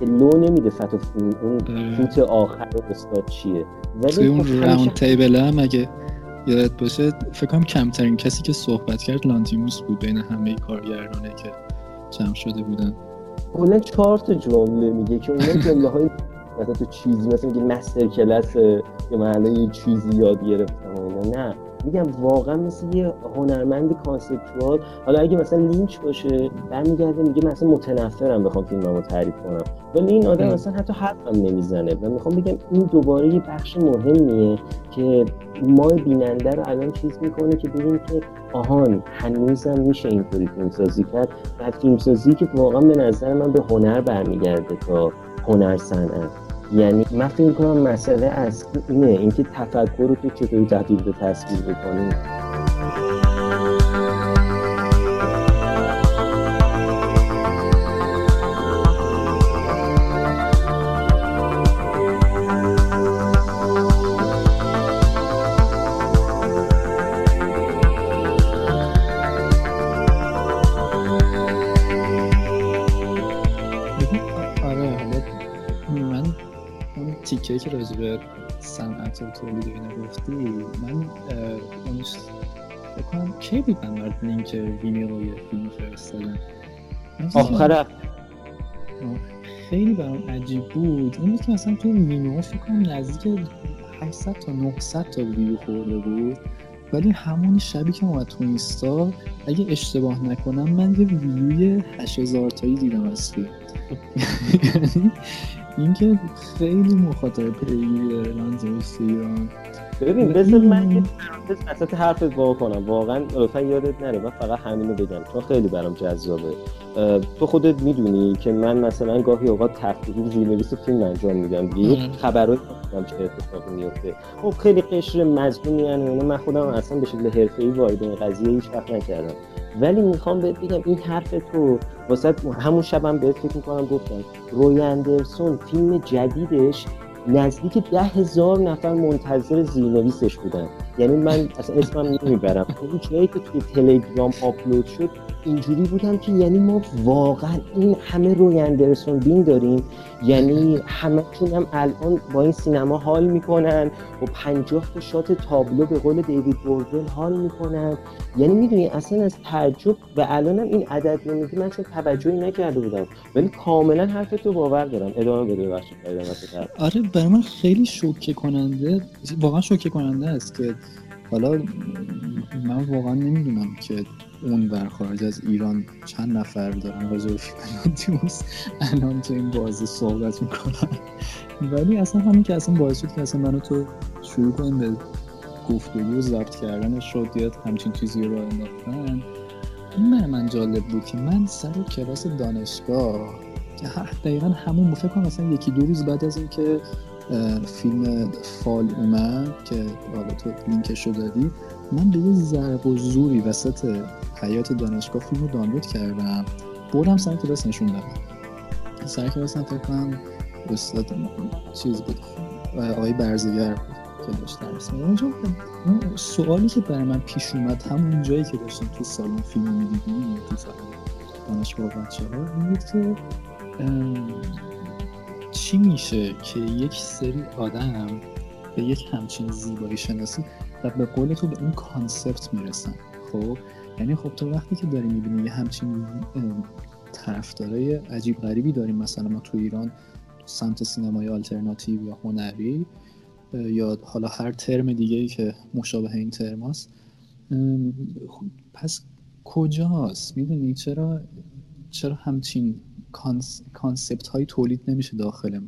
لو نمیده فتو اون فوت آخر استاد چیه؟ ولی اون خب راوند تیبل هم اگه یادت باشه فکر کنم کمترین کسی که صحبت کرد لانتیموس بود بین همه کارگردانه که جمع شده بودن. کلا چهار تا جمله میگه که اون جمله های مثلا تو چیزی مثلا میگه master class یا من یه چیزی یاد گرفتم نه. میگم واقعا مثل یه هنرمند conceptual حالا اگه مثلا لینچ باشه برمیگرده میگه مثلا متنفرم بخوام فیلممو تعریف کنم. ولی این آدم مثلا حتی حرفم نمی‌زنه و می‌خوام بگم این دوباره یه بخش مهمیه که ما بیننده رو الان چیز می‌کنه که ببینیم که آهان هنوزم میشه اینطوری فیلمسازی کرد. و فیلمسازی که واقعا به نظر من به هنر برمیگرده تا هنر صنعت. یعنی من فکر می‌کنم مسئله اصلی اینه اینکه تفکر رو تو چطوری تبدیل به تصویر بکنی تیکه که راجع به صنعت و تولید اینا گفتی من اونش بکنم کی بود من برات link Vimeo رو یه فیلم فرستادم؟ آخر خیلی برام عجیب بود. این که مثلا توی وینیو فکر کنم نزدیک 800 تا 900 تا ویو خورده بود. ولی همون شبی که اومد تو اینستا اگه اشتباه نکنم من یه ویوی 8000 تایی دیدم از فیلم اینکه خیلی مخاطر پیگیری داره لانزویس ایران ببین بذار من یه وسط حرفت با کنم. واقعا لطفا یادت نره من فقط همینو بگم. چون خیلی برام جذابه. تو خودت می‌دونی که من مثلا گاهی اوقات تفریحی ژورنالیست فیلم انجام میدم. یه خبرایی می‌دونم چه اتفاقی میفته خب خیلی قشر مظلومی یعنی من خودم اصلا به شکل حرفه‌ای وارد این قضیه هیچ وقت نکردم. ولی می‌خوام بهت بگم این حرف تو واسه همون شبم بهت فکر می‌کنم گفتم. روی اندرسون فیلم جدیدش نزدیک ده هزار نفر منتظر زیرنویسش بودن. یعنی من اصلا اسمم نمی‌برم. اون جایی که توی تلگرام آپلود شد اینجوری بودم که یعنی ما واقعا این همه روی اندرسون بین داریم. یعنی همه هم الان با این سینما حال می‌کنن و پنجاه تا شات تابلو به قول دیوید بوردل حال می‌کنن. یعنی می‌دونی اصلا از تعجب و الانم این عدد نمیدی من چون توجهی نکرده بودم. ولی کاملا حرف تو باور دارم. ادامه بده بخش آره برای من خیلی شوکه کننده واقعا شوکه کننده است که حالا من واقعا نمی‌دونم که اون بر خارج از ایران چند نفر دارن راجع به الان تو این بازی صحبت می‌کنن. ولی اصلا همین که اصلا باعث شد که اصلا منو تو شروع کنیم به گفتگو ضبط کردن شد یاد همچین چیزی رو انداختن. این من من جالب بود که من سر کلاس دانشگاه که دقیقا همون فکر کنم مثلا یکی دو روز بعد از اینکه فیلم فال اومد که حالا تو لینکشو دادی من به یه ضرب و زوری وسط حیات دانشگاه فیلم رو دانلود کردم. بردم سر کلاس نشون دادم. سر کلاس هم فکر کنم استاد چیز بود. آقای برزگر بود که داشت درس اونجا سوالی که برای من پیش اومد همون جایی که داشتم تو سالن فیلم می‌دیدیم تو سالن دانشگاه بچه ها این بود که چی میشه که یک سری آدم به یک همچین زیبایی شناسی و به قول تو به اون کانسپت می‌رسن. خب؟ یعنی خب تو وقتی که داری می‌بینی یه همچین طرفدارای عجیب غریبی داریم مثلا ما تو ایران سمت سینمای آلترناتیو یا هنری یا حالا هر ترم دیگه ای که مشابه این ترم هست پس کجاست؟ می‌دونی؟ چرا چرا همچین concept های تولید نمیشه داخل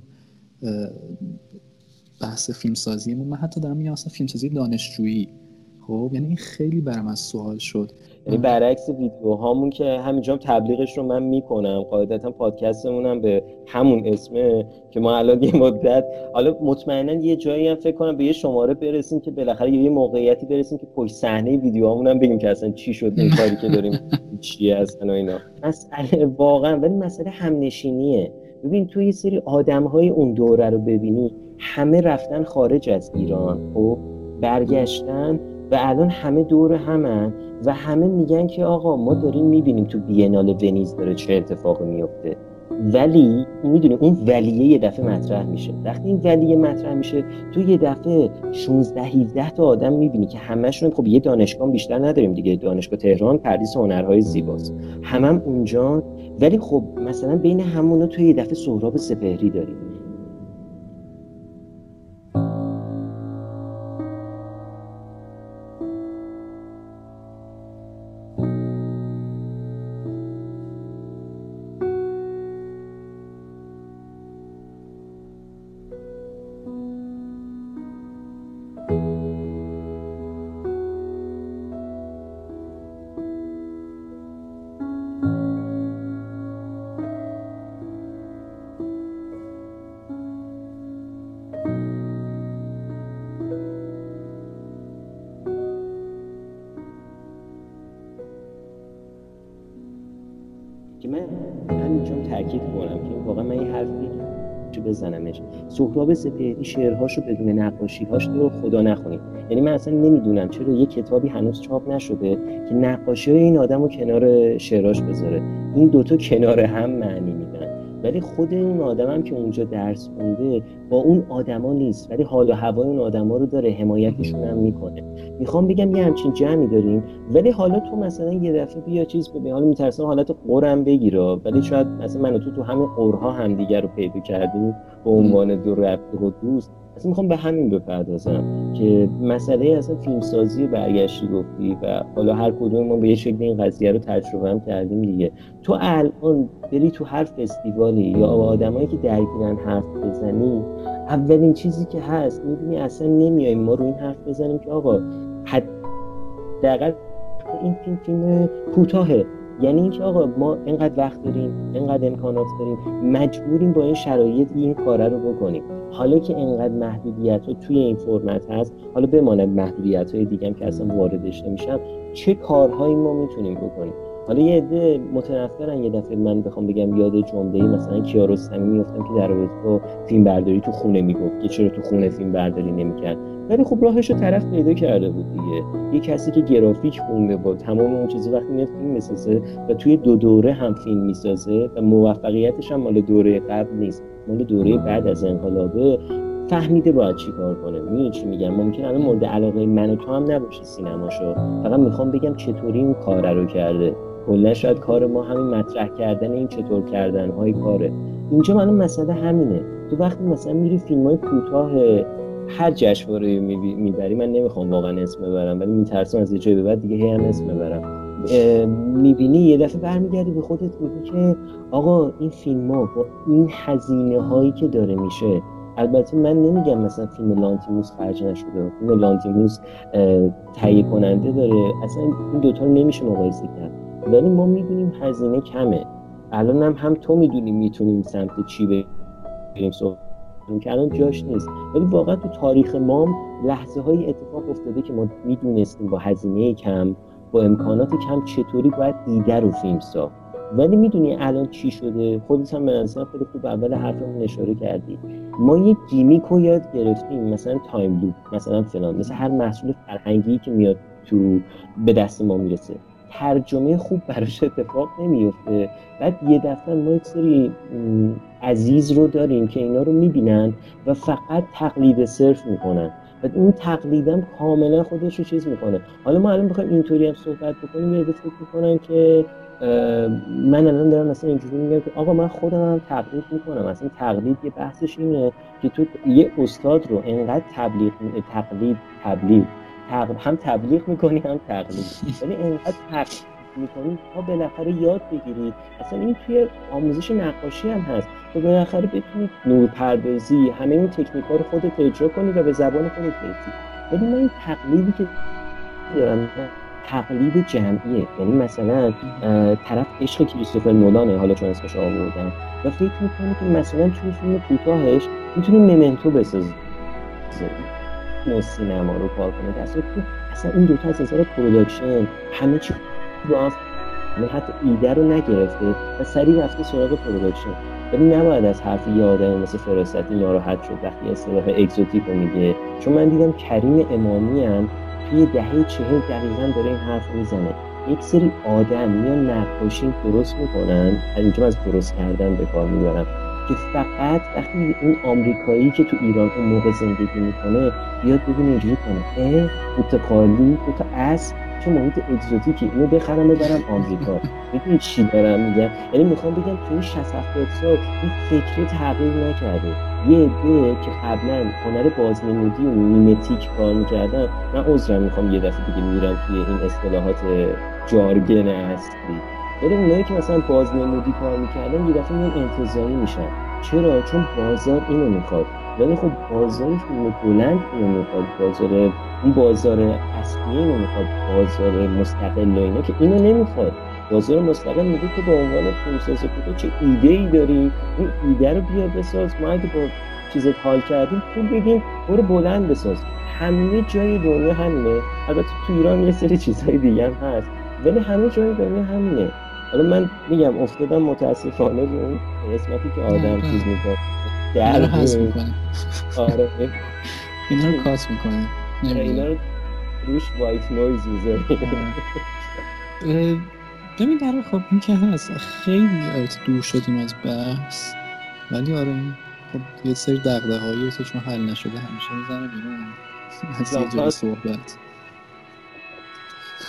بحث فیلمسازی من حتی دارم میگم اصلا فیلمسازی دانشجویی. خب یعنی این خیلی برام از سوال شد. یعنی برعکس ویدیوهامون که همینجا هم تبلیغش رو من می‌کنم. قاعدتا پادکستمون هم به همون اسمه که ما الان یه مدت حالا مطمئنا یه جایی هم فکر کنم به یه شماره برسیم که بالاخره یه موقعیتی برسیم که پشت صحنه ویدیوهامون هم بگیم که اصلا چی شد این کاری که داریم چیه اصلا اینا. مسئله واقعا ولی مسئله همنشینیه. ببین تو یه سری آدم های اون دوره رو ببینی همه رفتن خارج از ایران و خب؟ برگشتن و الان همه دور همن و همه میگن که آقا ما داریم می‌بینیم تو بینال ونیز داره چه اتفاقی میفته ولی می‌دونی اون ولیه یه دفعه مطرح میشه. وقتی این ولیه مطرح میشه تو یه دفعه 16 17 تا آدم می‌بینی که همشون خب یه دانشگاه بیشتر نداریم دیگه. دانشگاه تهران پردیس هنرهای زیباست. همم هم اونجا ولی خب مثلا بین همونا تو یه دفعه سهراب سپهری داریم. سهراب سپهری شعرهاشو بدون نقاشیهاش رو خدا نخونید یعنی من اصلا نمی‌دونم چرا یه کتابی هنوز چاپ نشده که نقاشی این آدم کنار شعرهاش بذاره. این دوتا کنار هم معنی ولی خود اون هم که اونجا درس خونده با اون آدما نیست ولی حال و هوای اون آدما رو داره حمایتشون هم می‌کنه. می‌خوام بگم یه همچین جمعی داریم ولی حالا تو مثلا یه دفعه بیا چیز ببین حالا میترسم حالت قرم بگیره ولی شاید مثلا من و تو تو همین قرها همدیگه رو پیدا کردیم به عنوان دو رفت و دوست. اصلا می‌خوام به همین بپردازم که مسئله اصلا فیلمسازی و برگشتی گفتی و حالا هر کدوم ما به یه شکل این قضیه رو تجربه هم کردیم دیگه. تو الان بری تو هر فستیوالی یا با آدمایی که درگیرن حرف بزنی اولین چیزی که هست می‌بینی اصلا نمیایم ما رو این حرف بزنیم که آقا حداقل این فیلم فیلم کوتاهه. یعنی اینکه آقا ما اینقدر وقت داریم اینقدر امکانات داریم مجبوریم با این شرایط این کاره رو بکنیم. حالا که اینقدر محدودیت ها توی این فرمت هست حالا بماند محدودیت های دیگه هم که اصلا واردش نمیشم چه کارهایی ما می‌تونیم بکنیم؟ حالا یه عده متنفرن یه دفعه من بخوام بگم یاد جمله مثلا کیارستمی میفتم که در رابطه با فیلم برداری تو خونه می‌گفت که چرا تو خونه فیلم برداری نمی‌کرد. ولی خب راهش رو طرف پیدا کرده بود دیگه. یه کسی که گرافیک خونده بود تمام اون چیزی وقتی میاد فیلم می‌سازه و توی دو دوره هم فیلم می‌سازه و موفقیتش هم مال دوره قبل نیست. مال دوره بعد از انقلابه فهمیده باید چی کار کنه. می‌دونی چی میگم؟ ممکن الان مورد علاقه من و تو هم نباشه سینماشو. فقط می‌خوام بگم چطوری اون کار رو کرده. کلا شاید کار ما همین مطرح کردن این چطور کردن های کاره. اینجا من مسئله همینه. تو وقتی مثلا میری فیلم های کوتاه هر جشنواره می‌بری من نمی‌خوام واقعا اسم ببرم ولی میترسم از یه جایی به بعد دیگه هی هم اسم ببرم. می‌بینی یه دفعه برمیگردی به خودت میگی که آقا این فیلم ها با این هزینه هایی که داره میشه. البته من نمیگم مثلا فیلم لانتیموس خرج نشده فیلم لانتیموس تهیه کننده داره. اصلا این دوتا رو نمیشه مقایسه کرد ولی ما می‌دونیم هزینه کمه. الان هم, هم تو می‌دونی می‌تونیم سمت چی بریم که الان جاش نیست. ولی واقعا تو تاریخ ما لحظه های اتفاق افتاده که ما می‌دونستیم با هزینه کم با امکانات کم چطوری باید ایده رو فیلم ساخت. ولی می‌دونی الان چی شده؟ خودت هم به خیلی خوب اول حرفمون اشاره کردی. ما یه gimmick رو یاد گرفتیم مثلا time loop مثلا فلان مثل هر محصول فرهنگی که میاد تو به دست ما می‌رسه. ترجمه خوب براش اتفاق نمیفته. بعد یه دفعه ما یک سری عزیز رو داریم که اینا رو می‌بینن و فقط تقلید صرف می‌کنن. و اون تقلیدم کاملا خودش رو چیز می‌کنه. حالا ما الان بخوایم اینطوری هم صحبت بکنیم یه فکر می‌کنن که من الان دارم مثلا اینجوری میگم که آقا من خودم هم تقلید می‌کنم. مثلا تقلید یه بحثش اینه که تو یه استاد رو انقدر تبلیغ تقلید تبلیغ هم تبلیغ می‌کنی هم تقلید ولی انقدر تقلید می‌کنی تا بالاخره یاد بگیری. اصلا این توی آموزش نقاشی هم هست. تو بالاخره بتونی نور پردازی همه این تکنیک ها رو خودت اجرا کنی و به زبان خودت برسی. ولی من این تقلیدی که دارم تقلید جمعیه. یعنی مثلا طرف عشق کریستوفر نولانه حالا چون اسمش آوردم. و فکر می‌کنه که مثلا توی فیلم کوتاهش می‌تونه Memento بسازه نو cinema رو کار کنه. اصلا تو اصلا این دوتا از نظر production همه چی با یعنی حتی ایده رو نگرفته و سریع رفته سراغ production. ولی نباید از حرف یه آدم مثل فراستی ناراحت شد وقتی اصطلاح exotic رو میگه. چون من دیدم کریم امامی هم توی دهه چهل دقیقا داره این حرف می‌زنه. یک سری آدم میان نقاشی درست می‌کنن اینجا از درست کردن به کار می‌برم. که فقط وقتی اون آمریکایی که تو ایران اون موقع زندگی می‌کنه بیاد ببینه اینجوری کنه. اه بوت قالی بوت اسب چه محیط اگزوتیکی اینو بخرم ببرم آمریکا. می‌دونی چی دارم میگم؟ یعنی می‌خوام بگم تو این 60 70 سال این فکر تغییر نکرده. یه عده که قبلا هنر بازنمودی و میمتیک کار می‌کردن من عذرم می‌خوام یه دفعه دیگه میرم توی این اصطلاحات جارگن اصلی. ولی اونایی که مثلا بازنمودی کار می‌کردن یه دفعه میان انتظاری میشن. چرا؟ چون بازار اینو می‌خواد. ولی خب بازار فیلم بلند اینو می‌خواد. بازار این بازار اصلی اینو می‌خواد. بازار مستقل و اینا که اینو نمی‌خواد. بازار مستقل میگه که به عنوان فیلمساز چه ایده ای داری؟ این ایده رو بیا بساز. ما اگه با چیز حال کردیم پول بگیم برو بلند بساز. همه جای دنیا همینه. البته تو ایران یه سری چیزهای دیگه هم هست. ولی همه جای دنیا همینه. حالا من میگم افتادم متاسفانه به اون قسمتی که آدم چیز می‌کنه. در حس می‌کنه. آره. اینا رو کاس می‌کنه. اینا رو روش white noise می‌ذاره. ببین در خب این که هست خیلی دور شدیم از بحث. ولی آره خب یه سری دقده هایی که چون حل نشده همیشه می‌زنه بیرون. از یه جوری صحبت.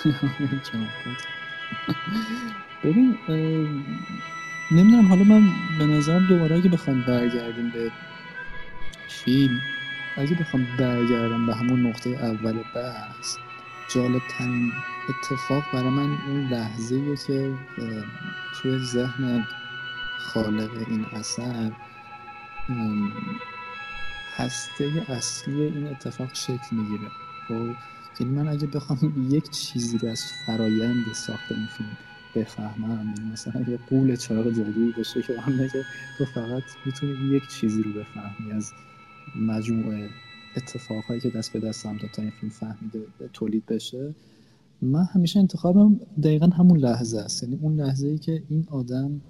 ببین نمی‌دونم حالا من به نظرم دوباره اگه بخوام برگردیم به فیلم اگه بخوام برگردم به همون نقطه اول بحث جالب ترین اتفاق برای من اون لحظه که توی ذهن خالق این اثر هسته اصلی این اتفاق شکل می‌گیره. خب یعنی من اگه بخوام یک چیزی از فرایند ساخت این فیلم بفهمم. مثلا یه قول چراغ جادویی باشه که هم که تو فقط می‌تونی یک چیزی رو بفهمی از مجموعه اتفاقهایی که دست به دست هم تا این فیلم فهمیده تولید بشه. من همیشه انتخابم دقیقا همون لحظه است. یعنی اون لحظه ای که این آدم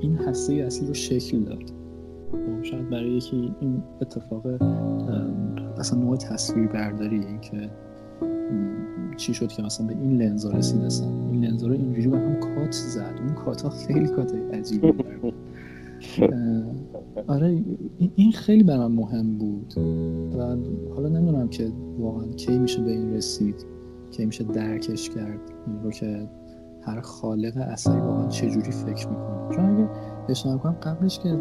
این هسته اصلی رو شکل داد. خب، شاید برای یکی این اتفاق اصلا نوع تصویر برداری این که چی شد که مثلا به این لنزا رسید اصلا؟ این لنزا رو اینجوری به هم کات زد. اون کات ها خیلی کات عجیبی آره این خیلی برای من مهم بود. و حالا نمی‌دونم که واقعا کی میشه به این رسید کی میشه درکش کرد این رو که هر خالق اثری واقعا چجوری فکر می‌کنه. چون اگه اشتباه کنم قبلش که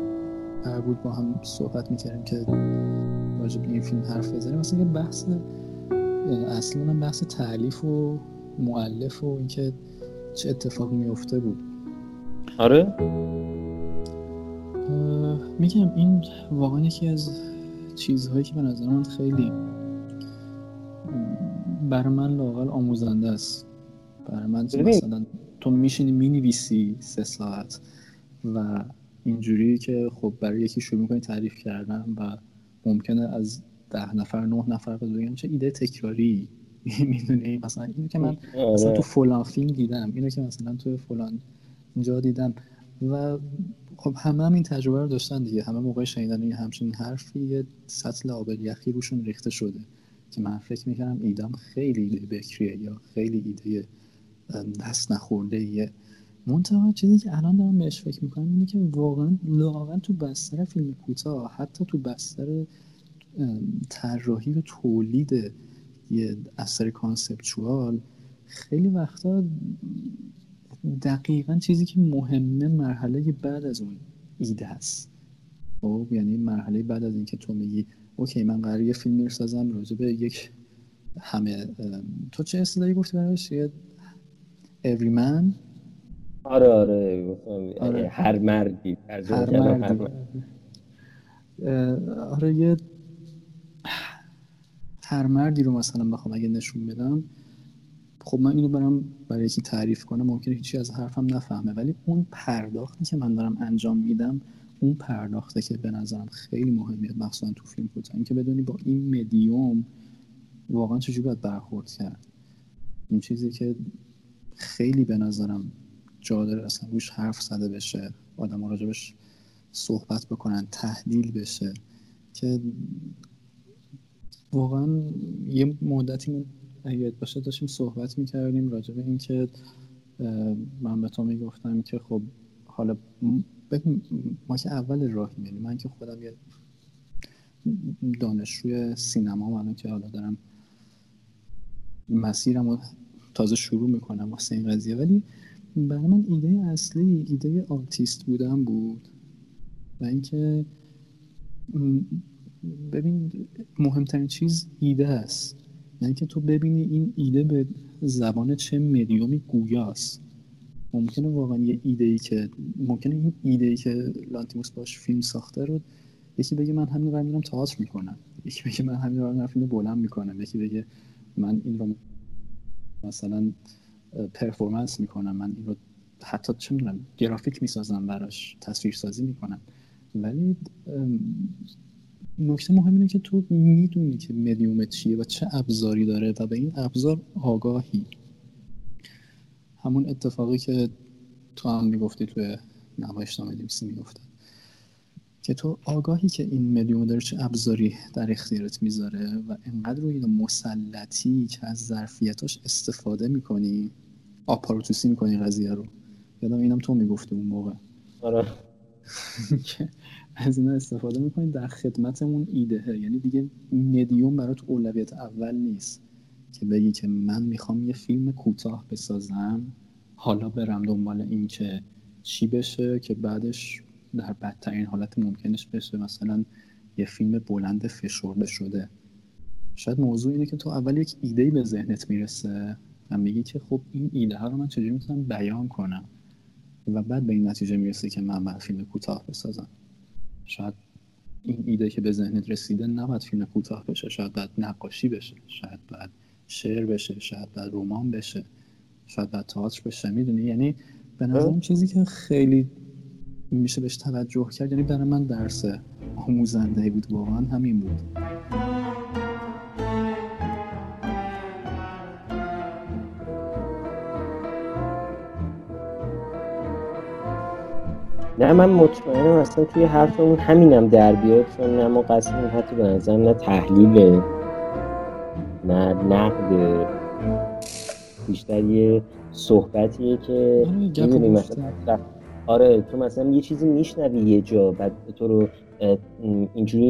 بود با هم صحبت می‌کردیم که راجع به این فیلم حرف بزنیم مثلا یه بحث اصلا بحث تعلیف و معلف و اینکه چه اتفاقی میفته بود. آره؟ میگم این واقعا یکی از چیزهایی که به نظر من خیلی برای من لاقل آموزنده است. برای من مثلا تو میشینی می‌نویسی سه ساعت و اینجوری که خب برای یکی شروع می‌کنی تعریف کردن و ممکنه از ده نفر نه نفر بگن چه ایده تکراری. می‌دونی؟ مثلا اینو که من آره. مثلا تو فلان فیلم دیدم اینو که مثلا تو فلان اینجا دیدم. و خب همه هم این تجربه رو داشتن دیگه. همه موقع شنیدن این همچین حرفی یه سطل آب یخی روشون ریخته شده. که من فکر می‌کردم ایدم خیلی ایده بکریه یا خیلی ایده دست نخورده یه منتها چیزی که الان دارم بهش فکر می‌کنم اینه که واقعا لاغا تو بستر فیلم کوتاه حتی تو بستر طراحی و تولید یه اثر کانسپچوال خیلی وقتا دقیقا چیزی که مهمه مرحله بعد از اون ایده است خب یعنی مرحله بعد از اینکه تو میگی اوکی من قرار یه فیلم می‌سازم راجع به یک همه تو چه اصطلاحی گفتی براش؟ یه every آره آره آره. هر مردی هر مردی. آره یه هر مردی رو مثلا بخوام اگه نشون بدم خب من اینو برم برای یکی تعریف کنم ممکنه هیچی از حرفم نفهمه ولی اون پرداختی که من دارم انجام میدم اون پرداخته که به نظرم خیلی مهمیه مخصوصا تو فیلم کوتاه اینکه بدونی با این مدیوم واقعا چجوری باید برخورد کرد. این چیزی که خیلی به نظرم جا داره اصلا روش حرف زده بشه آدم راجبش صحبت بکنن تحلیل بشه که واقعا یه مدتی اگه باشه داشتیم صحبت می‌کردیم راجع به اینکه من به تو می‌گفتم که خب حالا ما که اول راه میریم من که خودم یه دانشجوی سینما الان که حالا دارم مسیرم رو تازه شروع می‌کنم واسه این قضیه. ولی برای من ایده اصلی ایده آرتیست بودن بود. و اینکه ببین مهمترین چیز ایده است. یعنی که تو ببینی این ایده به زبان چه مدیومی گویاست. ممکنه واقعا یه ایده ای که ممکنه این ایده ای که لانتیموس باش فیلم ساخته رو یکی بگه من همین رو میرم تئاتر می‌کنم. یکی بگه من همین رو میرم فیلم بلند می‌کنم. یکی بگه من این رو مثلا پرفورمنس می‌کنم. من این رو حتی چه می‌دونم گرافیک می‌سازم براش تصویر سازی می‌کنم. ولی نکته مهم اینه که تو می‌دونی که مدیومت چیه و چه ابزاری داره و به این ابزار آگاهی. همون اتفاقی که تو هم می‌گفتی توی نمایشنامه نویسی می‌گفتن که تو آگاهی که این مدیوم داره چه ابزاری در اختیارت می‌ذاره و انقدر روی این مسلطی که از ظرفیتاش استفاده می‌کنی آپاروتوسی می‌کنی قضیه رو. یادم اینم تو می‌گفتی اون موقع. آره. از اینا استفاده می‌کنید در خدمتمون ایده یعنی دیگه مدیوم برات اولویت اول نیست که بگی که من می‌خوام یه فیلم کوتاه بسازم حالا برم دنبال این که چی بشه که بعدش در بدترین حالت ممکنش بشه. مثلا یه فیلم بلند فشرده شده. شاید موضوع اینه که تو اول یک ایده به ذهنت می‌رسه و میگی که خب این ایده ها رو من چجوری می‌تونم بیان کنم؟ و بعد به این نتیجه می‌رسه که من باید فیلم کوتاه بسازم. شاید این ایده که به ذهنت رسیده نباید فیلم کوتاه بشه شاید باید نقاشی بشه شاید باید شعر بشه شاید باید رمان بشه شاید باید تئاتر بشه می‌دونی؟ یعنی به نظرم چیزی که خیلی میشه بهش توجه کرد یعنی برای من درس آموزنده بود واقعا همین بود. نه من مطمئنم اصلا توی حرفمون همینم در بیاد چون نه ما قصدمون حتی به نظرم نه تحلیل نه نقد. بیشتر یه صحبتیه که آره، مثلا آره تو مثلا یه چیزی میشنوی یه جا بعد تو رو اینجوری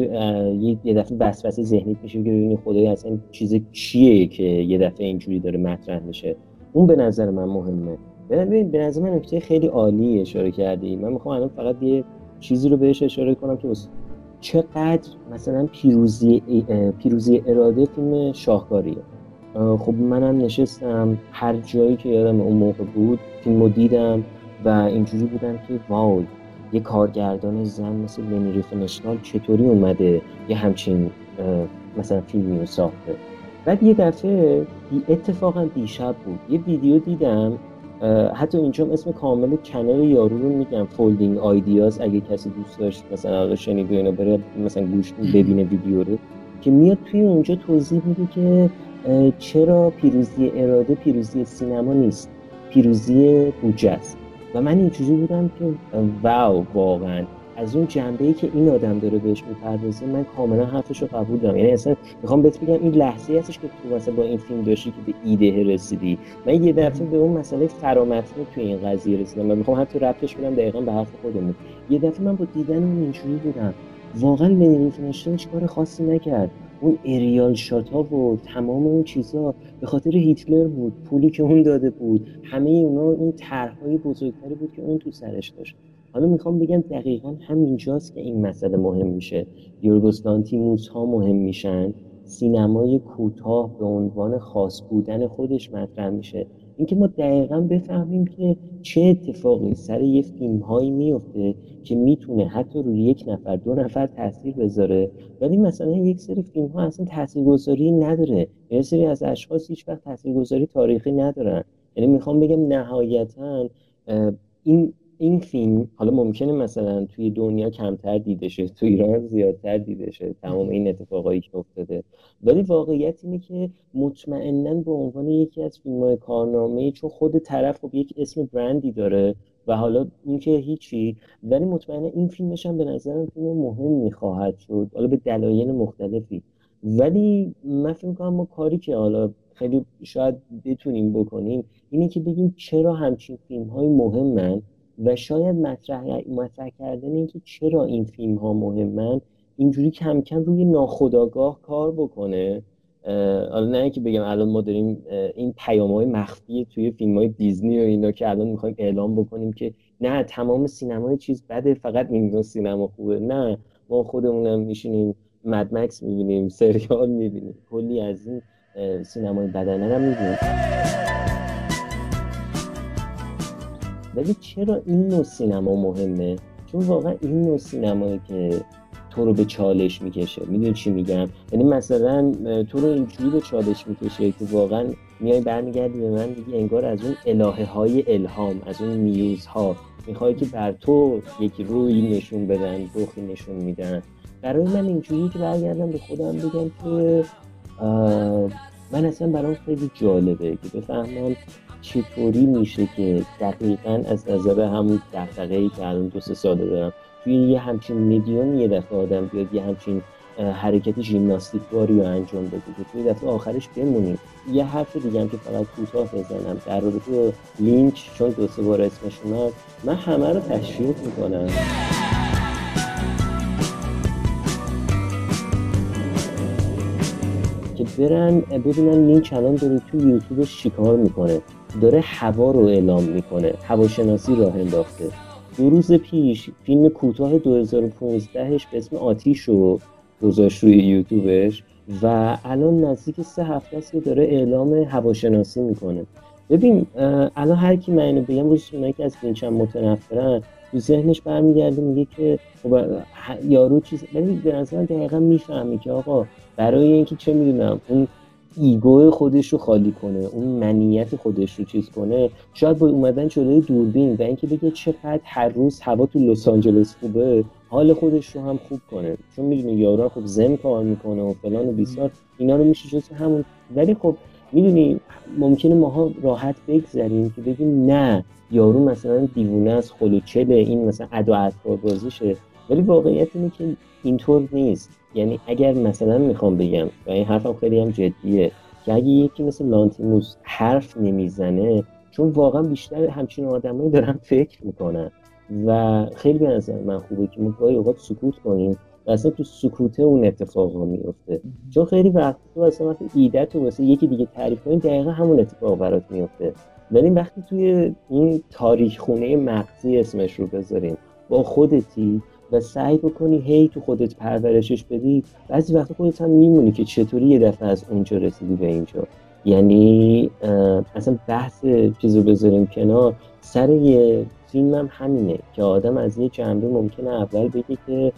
یه دفعه وسوسه ذهنی میشه که ببینی خدای اصلا چیز چیه که یه دفعه اینجوری داره مطرح میشه. اون به نظر من مهمه. ببین به نظر من نکته خیلی عالی اشاره کردی. من می‌خوام الان فقط یه چیزی رو بهش اشاره کنم که چقدر مثلا پیروزی پیروزی اراده فیلم شاهکاریه. خب منم نشستم هر جایی که یادم اون موقع بود فیلمو دیدم و اینجوری بودم که wow یه کارگردان زن مثل لنی ریفنشتال چطوری اومده؟ یه همچین مثلا فیلمی رو ساخته. بعد یه دفعه اتفاقا دیشب بود. یه ویدیو دیدم حتی اینجا اسم کامل کانال یارو رو میگم Folding Ideas اگه کسی دوست داشت مثلا حالا شنید اینا بره مثلا گوش ببینه ویدیو رو که میاد توی اونجا توضیح میده که چرا پیروزی اراده پیروزی سینما نیست پیروزی بودجه است. و من اینجوری بودم که واو واقعا. از اون جنبه ای که این آدم داره بهش می‌پردازه من کاملا حرفش رو قبول دارم. یعنی اصلا می‌خوام بهت بگم این لحظه هستش که تو مثلا با این فیلم داشتی که به ایده رسیدی. من یه دفعه به اون مسئله فرامتنی توی این قضیه رسیدم و می‌خوام حتی ربطش بدم دقیقا به حرف خودمون. یه دفعه من با دیدن اون اینجوری بودم. واقعا لنین هیچ کار خاصی نکرد. اون اریال شات ها و تمام اون چیزها به خاطر هیتلر بود. پولی که اون داده بود. همه اونا اون طرحهای بزرگتری بود که اون تو سرش داشت. حالا می‌خوام بگم دقیقا همینجاست که این مسئله مهم میشه. یورگوس لانتیموس ها مهم میشن. سینمای کوتاه به عنوان خاص بودن خودش مطرح میشه. اینکه ما دقیقا بفهمیم که چه اتفاقی سر یه فیلم هایی میفته که می‌تونه حتی روی یک نفر دو نفر تاثیر بذاره. ولی مثلا یک سری فیلم ها اصلا تاثیرگذاری نداره. یه سری از اشخاص هیچ وقت تاثیرگذاری تاریخی ندارن. یعنی می‌خوام بگم نهایتا این این فیلم حالا ممکنه مثلا توی دنیا کمتر دیده شه تو ایران زیادتر دیده شه تمام این اتفاقایی که افتاده. ولی واقعیت اینه که مطمئنا به عنوان یکی از فیلم های کارنامه چون خود طرف خب یک اسم برندی داره و حالا این که هیچی ولی مطمئنا این فیلمش هم به نظرم فیلم مهم خواهد شد حالا به دلایل مختلفی. ولی من فکر کنم ما کاری که حالا خیلی شاید بتونیم بکنیم اینه که بگیم چرا همچین فیلم های مهمن و شاید مطرح, مطرح کردن اینکه چرا این فیلم ها مهمن اینجوری کم کم روی ناخداگاه کار بکنه. حالا نه اینکه بگم الان ما داریم این پیام های مخفی توی فیلم های دیزنی و اینا که الان می‌خوایم اعلام بکنیم که نه تمام سینمای چیز بده فقط این سینما خوبه. نه ما خودمونم میشینیم مدمکس می‌بینیم سریال می‌بینیم. کلی از این سینمای بدنه هم می‌بینیم. ولی چرا این نوع سینما مهمه؟ چون واقعا این نوع سینمایی که تو رو به چالش می‌کشه. می‌دونی چی میگم؟ یعنی مثلا تو رو اینجوری به چالش می‌کشه که واقعا میای برمیگردی به من دیگه انگار از اون الهه های الهام از اون میوز ها می‌خوای که بر تو یک روی نشون بدن روخی نشون میدن. برای من اینجوری که برگردم به خودم بگم که من اصلا برام خیلی جالبه که بفهمم چطوری میشه که دقیقا از نظر همون ای که الان دو سه ساله دارم توی یه همچین میدیوم یه دفعه آدم بیاد یه همچین حرکت ژیمناستیک رو انجام بده که توی دفعه آخرش بمونیم. یه حرف دیگه هم که فقط کوتاه بزنم در رابطه لینچ چون دو سه بار اسمش اومد من همه رو تشویق می‌کنم. که برن ببینن لینچ الان داره تو یوتیوبش چیکار می‌کنه. داره هوا رو اعلام می‌کنه. هواشناسی راه انداخته. دو روز پیش فیلم کوتاه 2015ش به اسم آتیش رو گذاشت روی یوتیوبش و الان نزدیک سه هفته است که داره اعلام هواشناسی می‌کنه. ببین الان هر کی من اینو بگم روز که از فیلمشم متنفرن تو ذهنش برمیگرده میگه که خب یارو چیز ولی به نظر دقیقا می‌فهمی که آقا برای اینکه چه می‌دونم اون ایگو خودش رو خالی کنه اون منیت خودش رو چیز کنه. شاید با اومدن جلوی دوربین و اینکه بگه چقدر هر روز هوا تو لس آنجلس خوبه حال خودش رو هم خوب کنه. چون می‌دونه یارو خب زم کار می‌کنه و فلان و بیسار اینا رو میشه جز همون. ولی خب می‌دونی ممکنه ماها راحت بگذریم که بگیم نه یارو مثلا دیوونه است خلوچله این مثلا ادا بازیشه. ولی واقعیت اینه که اینطور نیست. یعنی اگر مثلا می‌خوام بگم و این حرفم خیلی هم جدیه که اگه یکی مثل لانتیموس حرف نمی‌زنه چون واقعا بیشتر همچین آدمایی دارن فکر می‌کنن و خیلی به نظر من خوبه که ما گاهی اوقات سکوت کنیم و اصلا تو سکوته اون اتفاق ها میفته. چون خیلی وقت تو اصلا وقتی ایده تو واسه یکی دیگه تعریف کنی دقیقا همون اتفاق برات میفته. ولی وقتی توی این تاریخ خونه مغزی اسمش رو بذاریم با خودتی و سعی بکنی هی تو خودت پرورشش بدی. بعضی وقتا خودت هم میمونی که چطوری یه دفعه از اونجا رسیدی به اینجا. یعنی اصلا بحث چیزو بذاریم کنار. سر یه فیلم هم همینه که آدم از یه جنبه ممکنه اول بگه که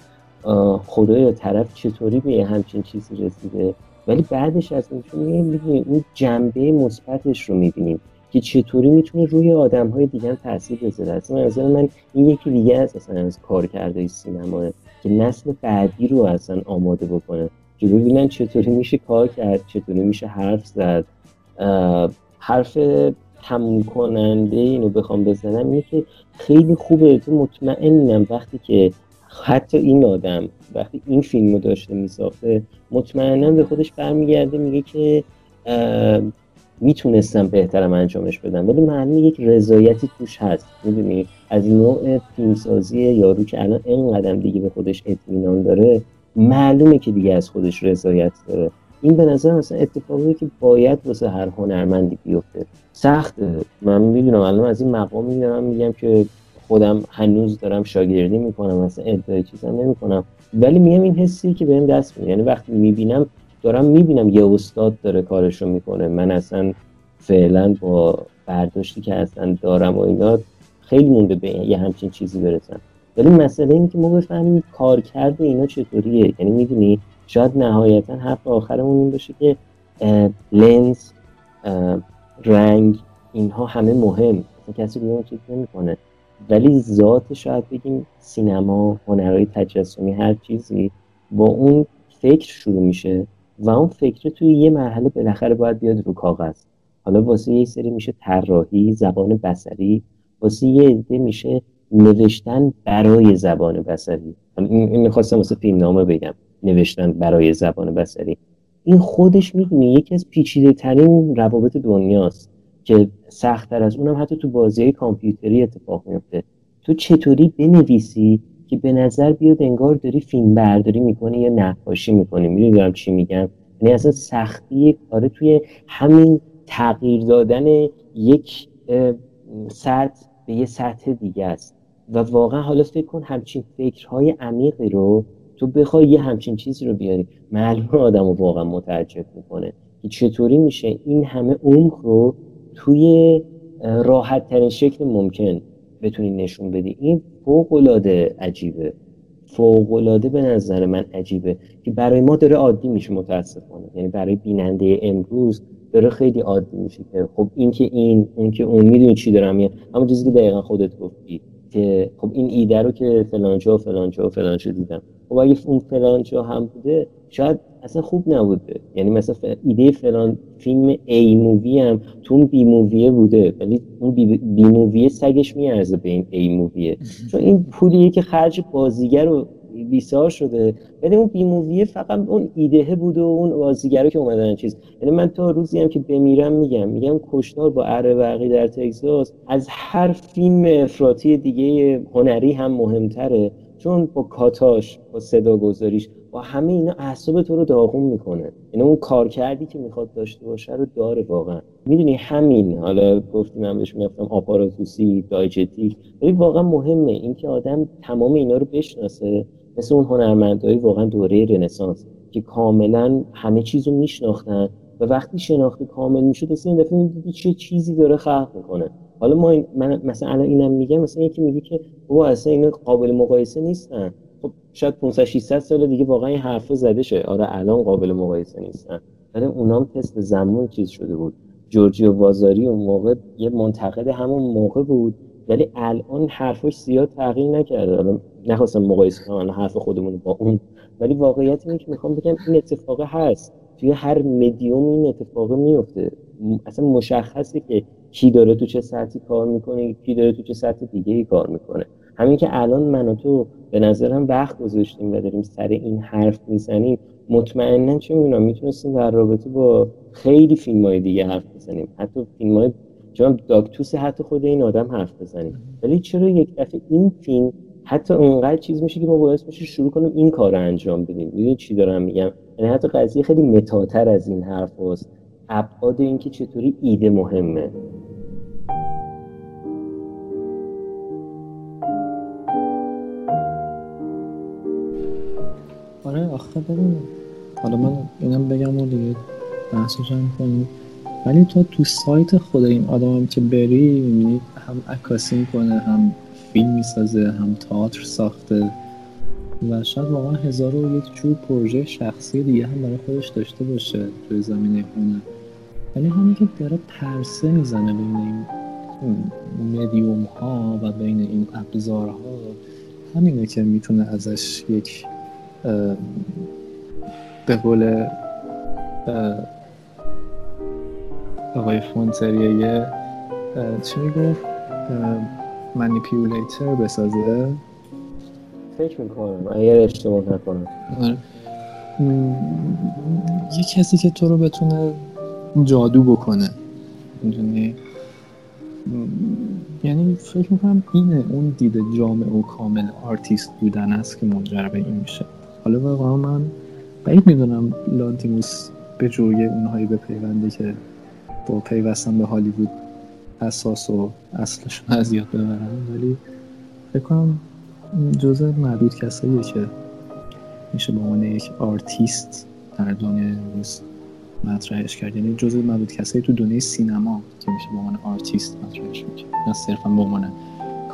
خدای طرف چطوری به همچین چیزی رسیده. ولی بعدش از اونجا میگه اون جنبه مثبتش رو می‌بینیم. که چطوری می‌تونه روی آدم های دیگه تاثیر بذاره؟ اصلا نظر من این یکی دیگه از اصلا از کار کرده سینما که نسل بعدی رو اصلا آماده بکنه. جلو ببینن چطوری میشه کار کرد چطوری میشه حرف زد. حرف تموم کننده اینو بخوام بزنم اینه که خیلی خوبه. تو مطمئنم وقتی که حتی این آدم وقتی این فیلم رو داشته میساخته مطمئنا به خودش برمیگرده میگه که می‌تونستم بهترم انجامش بدم. ولی معلومه یک رضایتی توش هست. می‌دونی؟ از این نوع فیلمسازی یارو که الان اینقدر دیگه به خودش اطمینان داره معلومه که دیگه از خودش رضایت داره. این به نظر مثلا اتفاقی که باید واسه هر هنرمندی بیفته. سخت من می‌دونم الان از این مقام می‌دونم میگم که خودم هنوز دارم شاگردی می‌کنم مثلا ادعای چیزم نمی‌کنم. ولی میگم این حسی که بهم دست میده. یعنی وقتی می‌بینم دارم می‌بینم یه استاد داره کارشو می‌کنه. من اصلا فعلا با برداشتی که اصلا دارم و اینا خیلی مونده به یه همچین چیزی برسم. ولی مسئله اینه که ما بفهمیم کار کرده اینا چطوریه. یعنی می‌دونی شاید نهایتا حرف آخرمون این باشه که لنز رنگ اینها همه مهم. کسی بیان چیز نمی‌کنه. ولی ذات شاید بگیم سینما هنرهای تجسمی هر چیزی با اون فکر شروع میشه. و اون فکر توی یه مرحله بالاخره باید بیاد رو کاغذ. حالا واسه یه سری میشه طراحی زبان بسری واسه یه عده میشه نوشتن برای زبان بسری این می‌خواستم واسه فیلم نامه بگم. نوشتن برای زبان بسری این خودش می‌دونی یکی از پیچیده ترین روابط دنیاست که سختتر از اونم حتی تو بازی کامپیوتری اتفاق میفته تو چطوری بنویسی که به نظر بیاد انگار داری فیلم برداری می‌کنی یا نقاشی می‌کنی. می‌دونم چی میگم. یعنی اصلا سختی کاره توی همین تغییر دادن یک سطح به یه سطح دیگه است. و واقعا حالا فکر کن همچین فکرهای عمیقی رو تو بخوای یه همچین چیزی رو بیاری. معلوم آدم رو واقعا متعجب می‌کنه که چطوری میشه این همه عمق رو توی راحت ترین شکل ممکن بتونی نشون بدی. این فوق العاده عجیبه. فوق العاده به نظر من عجیبه که برای ما داره عادی میشه متاسفانه. یعنی برای بیننده امروز داره خیلی عادی میشه که خب این که این اون که اون می‌دونی چی دارم میاد اما چیزی که دقیقا خودت گفتی که خب این ایده رو که فلانجا و فلانجا و فلانجا دیدم. خب اگه اون فلانجا هم بوده شاید اصلا خوب نبوده. یعنی مثلا ایده فلان فیلم A movie هم تو اون B movie ه بوده ولی اون B, B movie ه سگش میارزه به این A movie ه چون این پولیه که خرج بازیگر رو بیسار شده. ولی اون B movie ه فقط اون ایده بوده و اون بازیگر که اومدن چیز. یعنی من تا روزی هم که بمیرم میگم میگم کشتار با اره برقی در تگزاس از هر فیلم افراطی دیگه هنری هم مهمتره. چون با کاتاش با صدا گذاریش با همه اینا اعصاب تو رو داغون می‌کنه. یعنی اون کار کردی که می‌خواد داشته باشه رو داره واقعا. می‌دونی همین حالا گفتیم من بهش می‌گفتم آپاراتوسی دایجتیک ولی واقعا مهمه اینکه آدم تمام اینا رو بشناسه. مثل اون هنرمندایی واقعا دوره رنسانس که کاملا همه چیز رو میشناختن و وقتی شناخته کامل می‌شد اصلا این دفعه چه چیزی داره خلق می‌کنه. حالا ما من مثلا الان اینم میگم مثلا یکی میگه که بابا اصلا اینا قابل مقایسه نیستن. خب شاید 500 600 سال دیگه واقعا این حرفا زده شه. آره الان قابل مقایسه نیستن. ولی اونام تست زمان چیز شده بود. جورجیو وازاری اون موقع یه منتقد همون موقع بود. ولی الان حرفش زیاد تغییر نکرده. حالا نخواستم مقایسه کنم حرف خودمون با اون. ولی واقعیت اینه که می‌خوام بگم این اتفاق هست. توی هر مدیوم این اتفاق میفته. اصلا مشخصه که کی داره تو چه سطحی کار می‌کنه کی داره تو چه سطح دیگه ای کار می‌کنه. همین که الان من و تو به نظرم وقت گذاشتیم و داریم سر این حرف می‌زنیم مطمئنا چه می‌دونم می‌تونستیم در رابطه با خیلی فیلم های دیگه حرف بزنیم. حتی فیلم های چون داکتوس حتی خود این آدم حرف بزنیم. ولی چرا یک دفعه این فیلم حتی اونقدر چیز میشه که ما باعث میشه شروع کنیم این کار رو انجام بدیم؟ می‌دونی چی دارم میگم؟ یعنی حتی قضیه خیلی متاتر از این حرف هست ابعاد اینکه چطوری ایده مهمه. آره آخه ببین. حالا من اینم بگم و دیگه بحثش هم کنیم. ولی تو تو سایت خود این آدم هم که بری می‌بینی هم عکاسی می‌کنه هم فیلم می‌سازه هم تئاتر ساخته. و شاید واقعا هزار و یک جور پروژه شخصی دیگه هم برای خودش داشته باشه توی زمینه هنر ولی همین که داره پرسه می‌زنه بین این مدیوم ها و بین این ابزارها همینه که می‌تونه ازش یک به قول آقای فونتریه چی می‌گفت؟ manipulator بسازه. فکر می‌کنم اگر اشتباه نکنم. آره. یه کسی که تو رو بتونه جادو بکنه. می‌دونی؟ یعنی فکر می‌کنم اینه اون دیده جامع و کامل آرتیست بودن است که منجر به این میشه. حالا واقعا من بعید می‌دونم لانتیموس به جوی اونهایی بپیونده که با پیوستن به هالیوود اساس و اصلشون از یاد ببرن. ولی فکر کنم جزء معدود کساییه که میشه به عنوان یک آرتیست در دنیای امروز مطرحش کرد. یعنی جزء معدود کسایی تو دنیای سینما که میشه به عنوان آرتیست مطرحش می‌کرد. نه صرفا به عنوان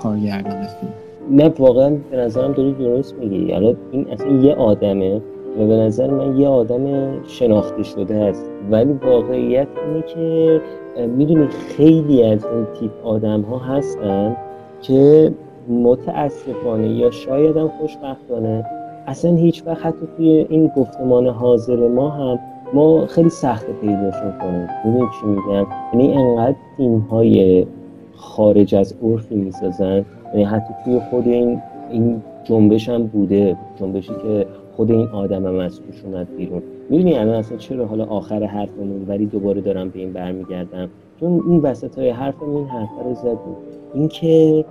کارگردان فیلم. نه واقعا به نظرم داری درست میگی. یعنی این اصلا یه آدمه و به نظر من یه آدم شناخته شده است ولی واقعیت اینه که می‌دونی خیلی از این تیپ آدم ها هستن که متاسفانه یا شاید هم خوشبختانه اصلا هیچ وقت توی این گفتمان حاضر ما هم ما خیلی سخت پیداشون کنیم می‌دونی چی میگم؟ یعنی انقدر تیم های خارج از عرفی می‌سازن. یعنی حتی توی خود این این جنبش هم بوده. جنبشی که خود این آدم هم از توش اومد بیرون. می‌دونی الان اصلا چرا حالا آخر حرفمون ولی دوباره دارم به این برمیگردم؟ چون این وسط های حرفم این حرف رو زدیم اینکه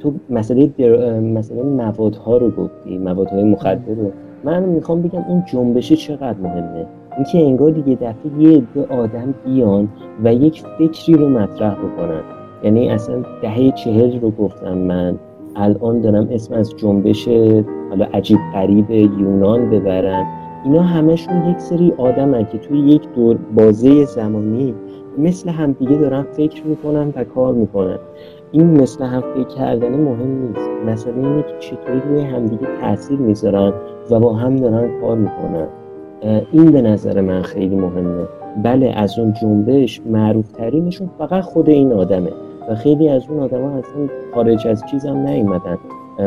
تو مسئله در... مسئله موادها رو گفتی. موادهای مخدر رو. من می‌خوام بگم این جنبشه چقدر مهمه؟ اینکه انگار دیگه دفعه یه عده آدم بیان و یک فکری رو مطرح بکنن. یعنی اصلا دهه چهل رو گفتم من. الان دارم اسم از جنبش حالا عجیب قریب یونان ببرم. اینا همشون یک سری آدمن که توی یک دور بازه زمانی مثل همدیگه دارن فکر می‌کنن و کار می‌کنن. این مثل هم فکر کردن مهم نیست. مثلا اینه که چطوری روی همدیگه تاثیر می‌ذارن و با هم دارن کار می‌کنن. این به نظر من خیلی مهمه. بله از اون جنبش معروف ترینشون فقط خود این آدمه و خیلی از اون آدم ها اصلا خارج از چیزم نیومدن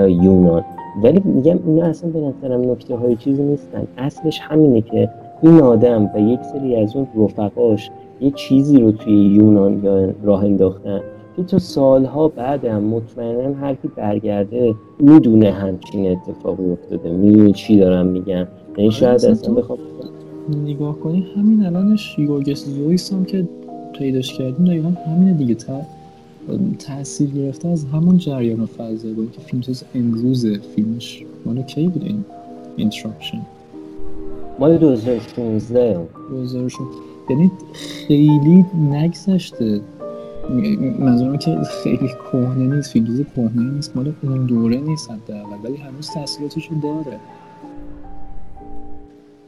یونان. ولی میگم اینا اصلا به نظرم نکته های چیزی نیستن. اصلش همینه که این آدم و یک سری از اون رفقاش یه چیزی رو توی یونان راه انداختن. که تا سالها بعدم مطمئنا هر کی برگرده می‌دونه همچین اتفاقی افتاده. می‌دونه چی دارم میگم یعنی شاید اصلا بخوام نگاه کنی همین الانش یورگس زویس هم که پیداش کردیم دقیقا همینه دیگه. تا تاثیر گرفته از همون جریان فضا. با اینکه فیلم ساز امروز فیلمش مال کی بود این Interruption مال 2016 2016 یعنی خیلی نگذشته. منظورم که خیلی کهنه نیست فیلم کهنه نیست مال اون دوره نیست حداقل ولی هنوز تاثیراتشو داره.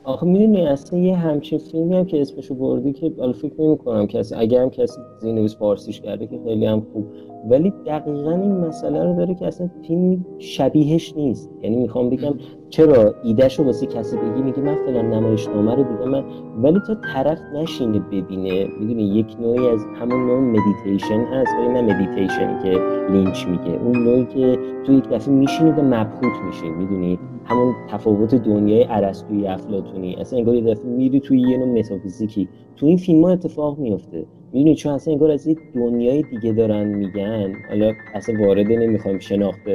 آخه می‌دونی اصلا یه همچین فیلمی هم که اسمشو بردی که حالا فکر نمی کنم کسی اگر هم کسی زیرنویس فارسیش کرده که خیلی هم خوب ولی دقیقا این مسئله رو داره که اصلا فیلم شبیهش نیست. یعنی می‌خوام بگم چرا ایدهش رو واسه کسی بگی؟ میگه من فلان نمایشنامه رو دیدم ولی تا طرف نشینه ببینه. می‌دونی یک نوعی از همون نوع مدیتیشن هست ولی نه مدیتیشنی که لینچ میگه. اون نوعی که تو یک دفعه میشینی و مبهوت میشی. می‌دونی؟ همون تفاوت دنیای ارسطویی افلاطونی. اصلا انگار یه دفعه میری توی یه نوع متافیزیکی. تو این فیلم ها اتفاق میفته می‌دونی چون اصلا انگار از یه دنیای دیگه دارن میگن. حالا اصلا وارد نمی‌خوایم شناخت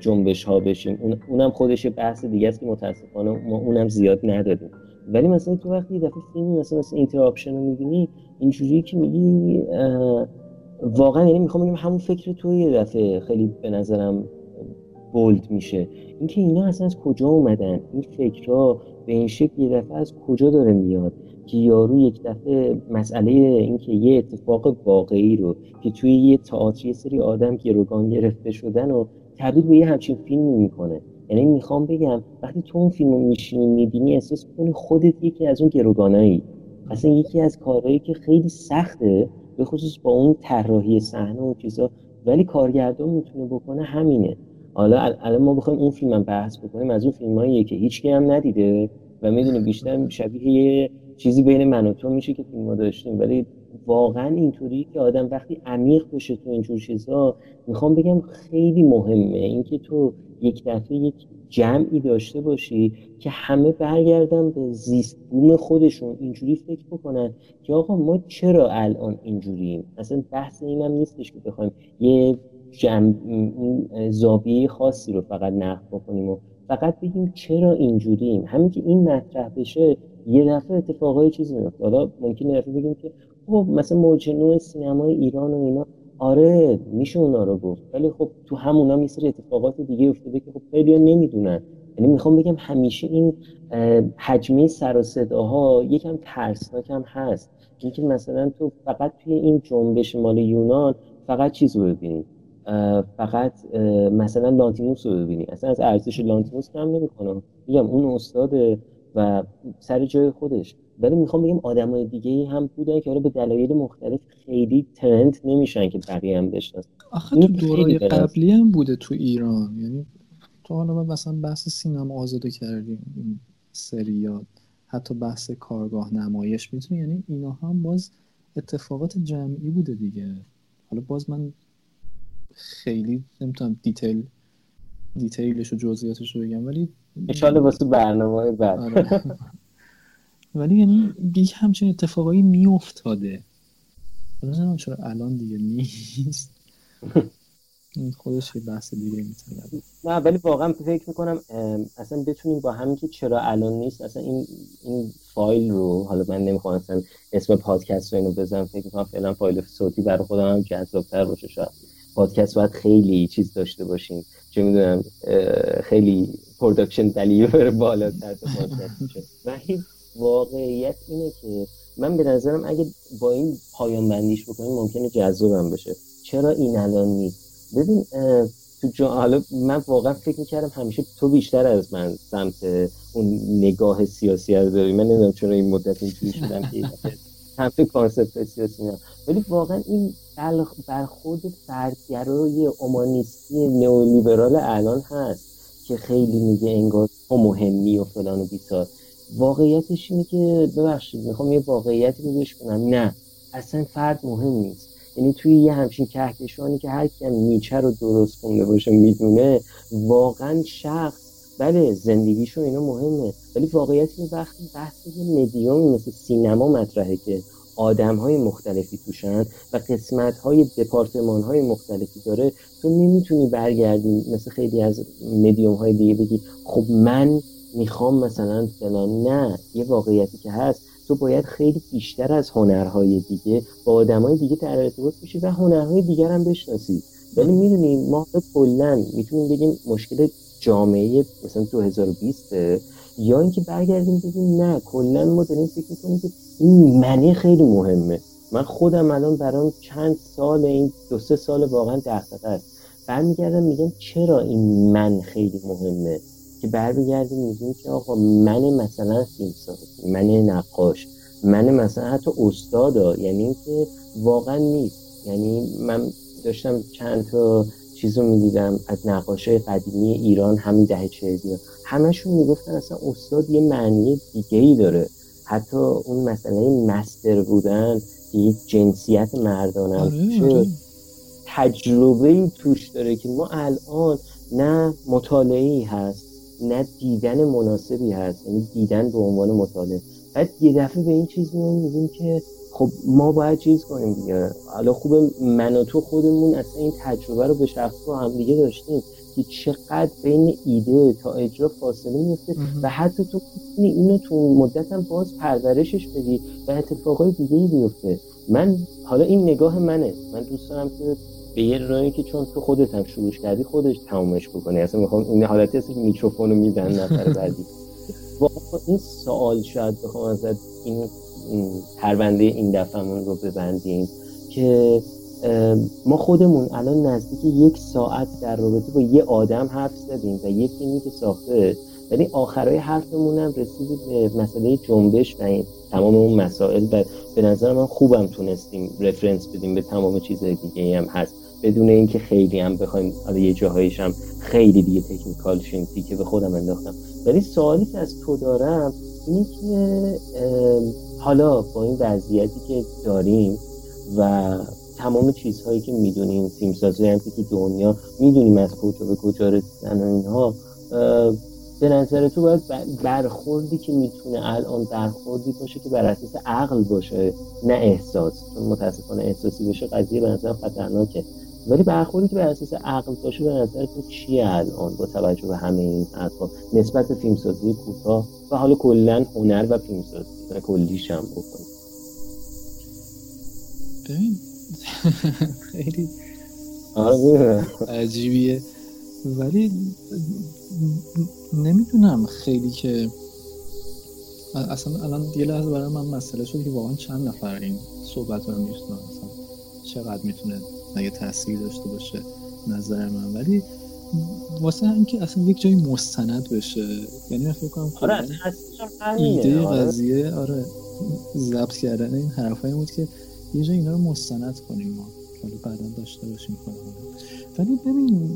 جنبش ها بشیم. اون اونم خودش بحث دیگه است که متاسفانه ما اونم زیاد نداریم. ولی مثلا تو وقتی یه دفعه فیلمی مثلا مثلا Interruption رو می‌بینی اینجوری که میگی واقعا یعنی می‌خوام بگم همون فکر تو یه دفعه. خیلی به نظرم بولد میشه. اینکه اینا اصلا از کجا اومدن؟ این فکرها به این شکل یه دفعه از کجا داره میاد؟ که یارو یک دفعه مسئله اینکه یه اتفاق واقعی رو که توی یه تئاتر یه سری آدم گروگان گرفته شدن و تبدیل به یه همچین فیلمی می‌کنه. یعنی می‌خوام بگم وقتی تو اون فیلم میشینی می‌بینی احساس کنی خودت یکی از اون گروگانایی. اصلا یکی از کارهایی که خیلی سخته به خصوص با اون طراحی صحنه و چیزا ولی کارگردان می‌تونه بکنه همینه. حالا الان ما بخوایم اون فیلم هم بحث بکنیم از اون فیلمایی که هیچ هم ندیده و می‌دونه بیشتر شبیه یه چیزی بین من و تو میشه که فیلم داشتیم. ولی واقعا اینطوری که آدم وقتی عمیق بشه تو اینجور چیزها می‌خوام بگم خیلی مهمه. اینکه تو یک دفعه یک جمعی داشته باشی که همه برگردن به زیست بوم خودشون اینجوری فکر بکنن که آقا ما چرا الان اینجوریم؟ اصلا بحث اینم نیستش که بخوایم یه جمع زاویه خاصی رو فقط نقد بکنیم و فقط بگیم چرا اینجوریم. همین که این مطرح بشه یه دفعه اتفاقای چیزی میفته حالا ممکنه دفعه بگیم که خب مثلا موج نوع سینمای ایران و اینا. آره میشه اونا رو گفت. ولی خب تو همونا میسر اتفاقات دیگه افتاده که خب خیلی نمی‌دونن. یعنی می‌خوام بگم همیشه این حجمه سر و صداها یکم ترسناک هم هست. اینکه مثلا تو فقط توی این جنبش مال یونان فقط چیز رو ببینی. فقط مثلا لانتیموس رو ببینی. اصلا از ارزش لانتیموس کم نمی‌کنم میگم اون استاد و سر جای خودش. ولی می‌خوام بگم آدمای دیگه هم بودن که حالا به دلایل مختلف خیلی ترند نمیشن که بقیه هم بشناسن. آخه تو دورای قبلی هم بوده تو ایران. یعنی تو حالا مثلا بحث سینما آزاده کردیم این سریات حتی بحث کارگاه نمایش می‌تونه یعنی اینا هم باز اتفاقات جمعی بوده دیگه. حالا باز من خیلی نمی‌تونم دیتیل دیتیلش و جزئیاتش رو بگم ولی انشالله واسه برنامه بعد. آره. ولی یعنی یک همچین اتفاقایی میافتاده. نمی‌دونم چرا الان دیگه نیست. خودش یه بحث دیگه می‌تونه. نه ولی واقعا فکر می‌کنم اصلا بتونیم با همین که چرا الان نیست اصلا این این فایل رو حالا من نمی‌خوام اصلا اسم پادکست رو اینو بزنم فکر می‌کنم فعلا فایل صوتی برای خودم هم جذابتر باشه شاید. پادکست باید خیلی چیز داشته باشیم. چه می‌دونم خیلی production value تو پادکست و واقعیت اینه که من به نظرم اگه با این پایان بندیش بکنیم ممکنه جذابم بشه. چرا این الان نیست؟ ببین تو جا حالا من واقعا فکر می‌کردم همیشه تو بیشتر از من سمت اون نگاه سیاسی رو داری. من نمی‌دونم چرا این مدت اینجوری شدم که سمت کانسپت سیاسی نه ولی واقعا این برخورد فردگرای اومانیستی نئولیبرال الان هست که خیلی میگه انگار مهمی و فلان و بیسار. واقعیتش اینه که ببخشید می‌خوام یه واقعیتی رو بهش کنم نه اصلا فرد مهم نیست. یعنی توی یه همچین کهکشانی که هر کیم نیچه رو درست خونده باشه می‌دونه واقعا شخص بله زندگیشون اینا مهمه. ولی واقعیت اینه وقتی بحث یه مدیومی مثل سینما مطرحه که آدم های مختلفی توشن و قسمت های دپارتمان های مختلفی داره تو نمی‌تونی برگردی مثل خیلی از مدیوم های دیگه بگی خب من می‌خوام مثلا فلان. نه یه واقعیتی که هست. تو باید خیلی بیشتر از هنرهای دیگه با آدمای دیگه در ارتباط بشی و هنرهای دیگر هم بشناسی. ولی می‌دونی ما کلا می‌تونیم بگیم مشکل جامعه مثلا 2020 یا اینکه برگردیم بگیم نه کلا ما داریم فکر می‌کنیم که این منی خیلی مهمه. من خودم الان برام چند سال این دو سه سال واقعا دغدغه است. برمیگردم میگم چرا این من خیلی مهمه؟ که برمیگردیم میگیم که آقا من مثلا فیلمساز من نقاش من مثلا حتی استادا یعنی اینکه واقعا نیست. یعنی من داشتم چند تا چیزو می‌دیدم. از نقاشای قدیمی ایران همین دهه چهلی همشون می‌گفتن اصلا استاد یه معنی دیگه ای داره. حتی اون مسئله مستر بودن یک جنسیت مردانه آره، آره. تجربه ای توش داره که ما الان نه مطالعه هست نه دیدن مناسبی هست. یعنی دیدن به عنوان مطالعه. بعد یه دفعه به این چیز میگیم که خب ما باید چیز کنیم دیگه. حالا خوب من و تو خودمون اصلا این تجربه رو به شخص با هم دیگه داشتیم که چقدر بین ایده تا اجرا فاصله میفته و حتی تو اینو تو مدت هم باز پرورشش بدی و اتفاقای دیگه ای بیفته. من حالا این نگاه منه. من دوست دارم که به یه راهی که چون تو خودت هم شروع کردی خودش تمامش بکنی. اصلا می‌خوام این حالتی هست که میکروفون رو میدن نفر بعدی. با این سوال شاید بخوام ازت این پرونده این دفعهمون رو ببندیم که ما خودمون الان نزدیک یک ساعت در رابطه با یه آدم حرف زدیم و یه فیلمی که ساخته ولی آخرای حرفمون هم رسیدیم به مسئله جنبش و این تمام اون مسائل و به نظر من خوبم تونستیم رفرنس بدیم به تمام چیزهای دیگه هم هست. بدون اینکه خیلی هم بخوایم حالا یه جاهایش هم خیلی دیگه تکنیکال شیم که به خودم انداختم. ولی سوالی که از تو دارم اینه که حالا با این وضعیتی که داریم و تمام چیزهایی که می‌دونیم فیلمسازی هم که تو دنیا می‌دونیم از کجا به کجا رسیدن و اینها به نظر تو باید برخوردی که می‌تونه الان برخوردی باشه که بر اساس عقل باشه نه احساس. چون متاسفانه احساسی باشه قضیه به نظر خطرناکه. ولی برخوردی که بر اساس عقل باشه به نظر تو چیه الان با توجه به همه این حرفا؟ نسبت به فیلمسازی کوتاه و حالا کلا هنر و فیلمسازی. و کلیش هم بکنیم ببین. خیلی آره. عجیبیه. ولی نمی‌دونم خیلی که اصلا الان یه لحظه برای من مسئله شد که واقعا چند نفر این صحبت رو میشنن چقدر می‌تونه یه تاثیر داشته باشه نظر من. ولی واسه اینکه اصلا یک جایی مستند بشه. یعنی من فکر کنم آره ایده آره. قضیه آره ضبط کردن این حرفایی بود که یه جایی اینا رو مستند کنیم ما. حالا بعدا داشته باشیم خودمون ولی ببین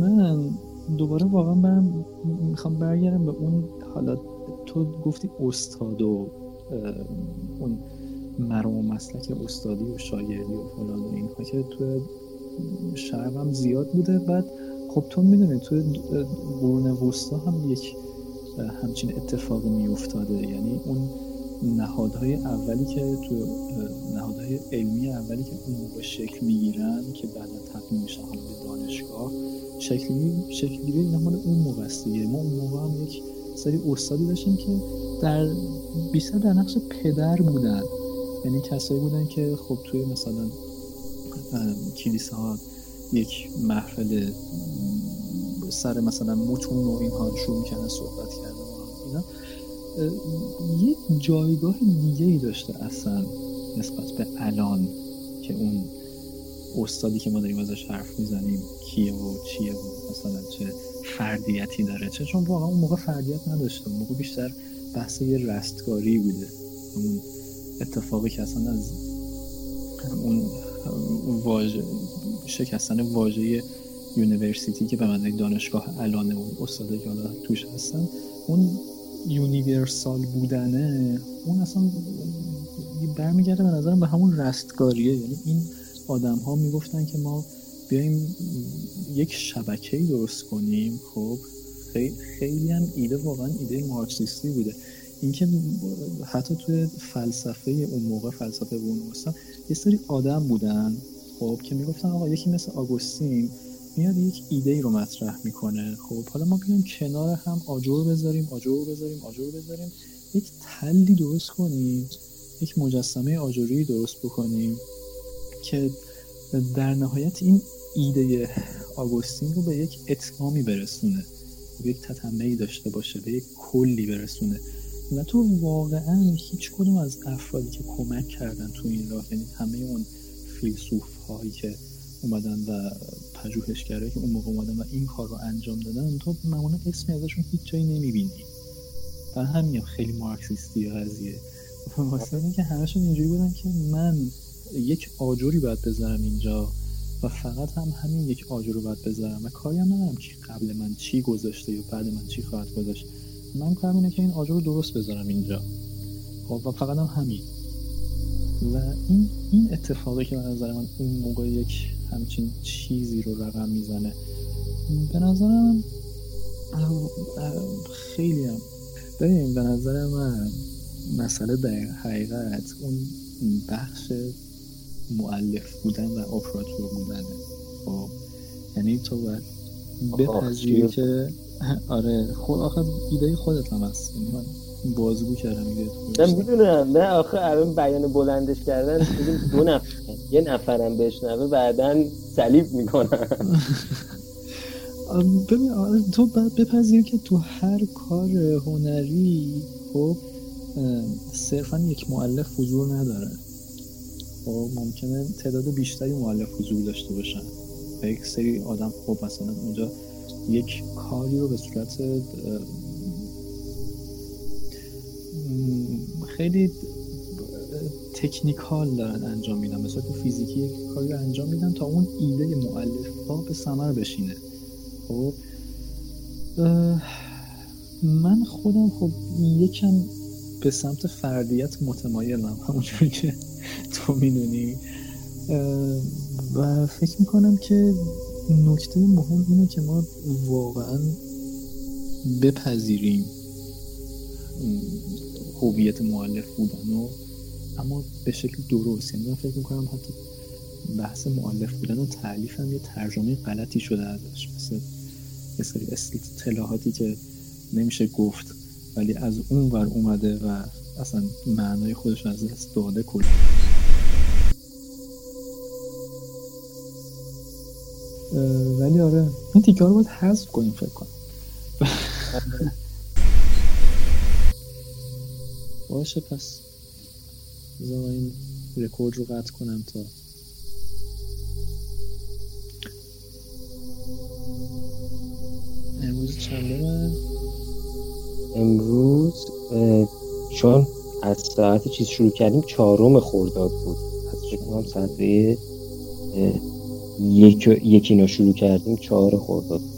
من دوباره واقعا برم می‌خوام برگردم به اون حالا تو گفتی استاد و اون مرام و مسلک استادی و شاگردی و فلان و اینها که تو شرقم زیاد بوده. بعد خب تو می‌دونی تو قرون وسطا هم یک همچین اتفاقی میافتاده. یعنی اون نهادهای اولی که تو نهادهای علمی اولی که اون موقع شکل می‌گیرن که بعدا تبدیل میشن به دانشگاه شکلی شکلی مال اون موقع است ما اون موقع هم یک سری استادی داشتیم که در بیشتر در نقش پدر بودن. یعنی کسایی بودن که خب توی مثلا کلیسا ها یک محفل سر مثلا متون و اینها شروع می‌کنن صحبت کردن اینا یه جایگاه دیگه ای داشته اصلا نسبت به الان که اون استادی که ما داریم ازش حرف می‌زنیم کیه و چیه و مثلا چه فردیتی داره. چه چون واقعا اون موقع فردیت نداشته اون موقع بیشتر بحث یه رستگاری بوده. اون اتفاقی که اصلا از اون واژه شکستن واژه university که به معنی دانشگاه الان و استادی که توش هستن اون universal بودنه اون اصلا برمیگرده به نظرم به همون رستگاریه. یعنی این آدم ها می‌گفتن که ما بیایم یک شبکه درست کنیم. خب خیلی هم ایده واقعا ایده مارکسیستی بوده. اینکه حتی توی فلسفه اون موقع فلسفه اون یه سری آدم بودن خب که می‌گفتن آقا یکی مثل آگوستین میاد یک ایده ای رو مطرح می‌کنه. خب حالا ما بیایم کنار هم آجر بذاریم آجر بذاریم آجر بذاریم. یک تلی درست کنیم یک مجسمه آجوری درست بکنیم که در نهایت این ایده آگوستین رو به یک اتمامی برسونه. به یک تتمه داشته باشه به یک کلی برسونه. و تو واقعا هیچ کدوم از افرادی که کمک کردن تو این راه یعنی همه اون فیلسوف هایی که اومدن و پژوهشگرایی که اون موقع اومدن و این کار رو انجام دادن تو معمولا اسمی ازشون هیچ جایی نمی‌بینی. و همین خیلی مارکسیستی قضیه. واسه اینکه همشون اینجوری بودن که من یک آجوری باید بذارم اینجا و فقط هم همین یک آجر رو باید بذارم. و کاری هم ندارم که قبل من چی گذاشته یا بعد من چی خواهد گذاشت من کارم اینه که این آجر رو درست بذارم اینجا. خب و فقط هم همین. و این این اتفاقی که به نظر من اون موقع یک همچین چیزی رو رقم می‌زنه به نظرم خیلی هم. ببین به نظر من مسئله در حقیقت اون بخش معلف بودن و اپراتور بودنه خب یعنی تو باید بپذیری که آره خود آخه ایده خودت هم هست. یعنی بازگو کردم من می‌دونم. نه آخه الان بیان بلندش کردن دو نفر. یه نفرم بشنوه بعدا صلیب می‌کنن. ببین تو باید بپذیر که تو هر کار هنری خب صرفا یک معلف حضور نداره. خب ممکنه تعداد بیشتری معلف حضور داشته باشن. و یک سری آدم خب مثلا اونجا یک کاری رو به صورت خیلی تکنیکال دارن انجام میدن. مثلا تو فیزیکی یک کاری رو انجام میدن تا اون ایده معلف ها به ثمر بشینه. خب؟ من خودم خب یکم به سمت فردیت متمایلم. همونجوری که تو می‌دونی. و فکر می‌کنم که نکته مهم اینه که ما واقعا بپذیریم. هویت معلف بودن و اما به شکل درست یعنی من فکر می‌کنم حتی بحث معلف بودن و تعلیف هم یه ترجمه غلطی شده ازش مثل یه سری اصطلاحاتی که نمیشه گفت ولی از اون ور اومده و اصلا معنای خودش از دست داده کل ولی آره این تیکه رو باید حذف کنیم فکر کنم. باشه پس بذار این رکورد رو قطع کنم تا امروز چنده من؟ امروز چون از ساعت چیز شروع کردیم چهارم خورداد بود. از کنم ساعت یک یکی شروع کردیم چهار خورداد.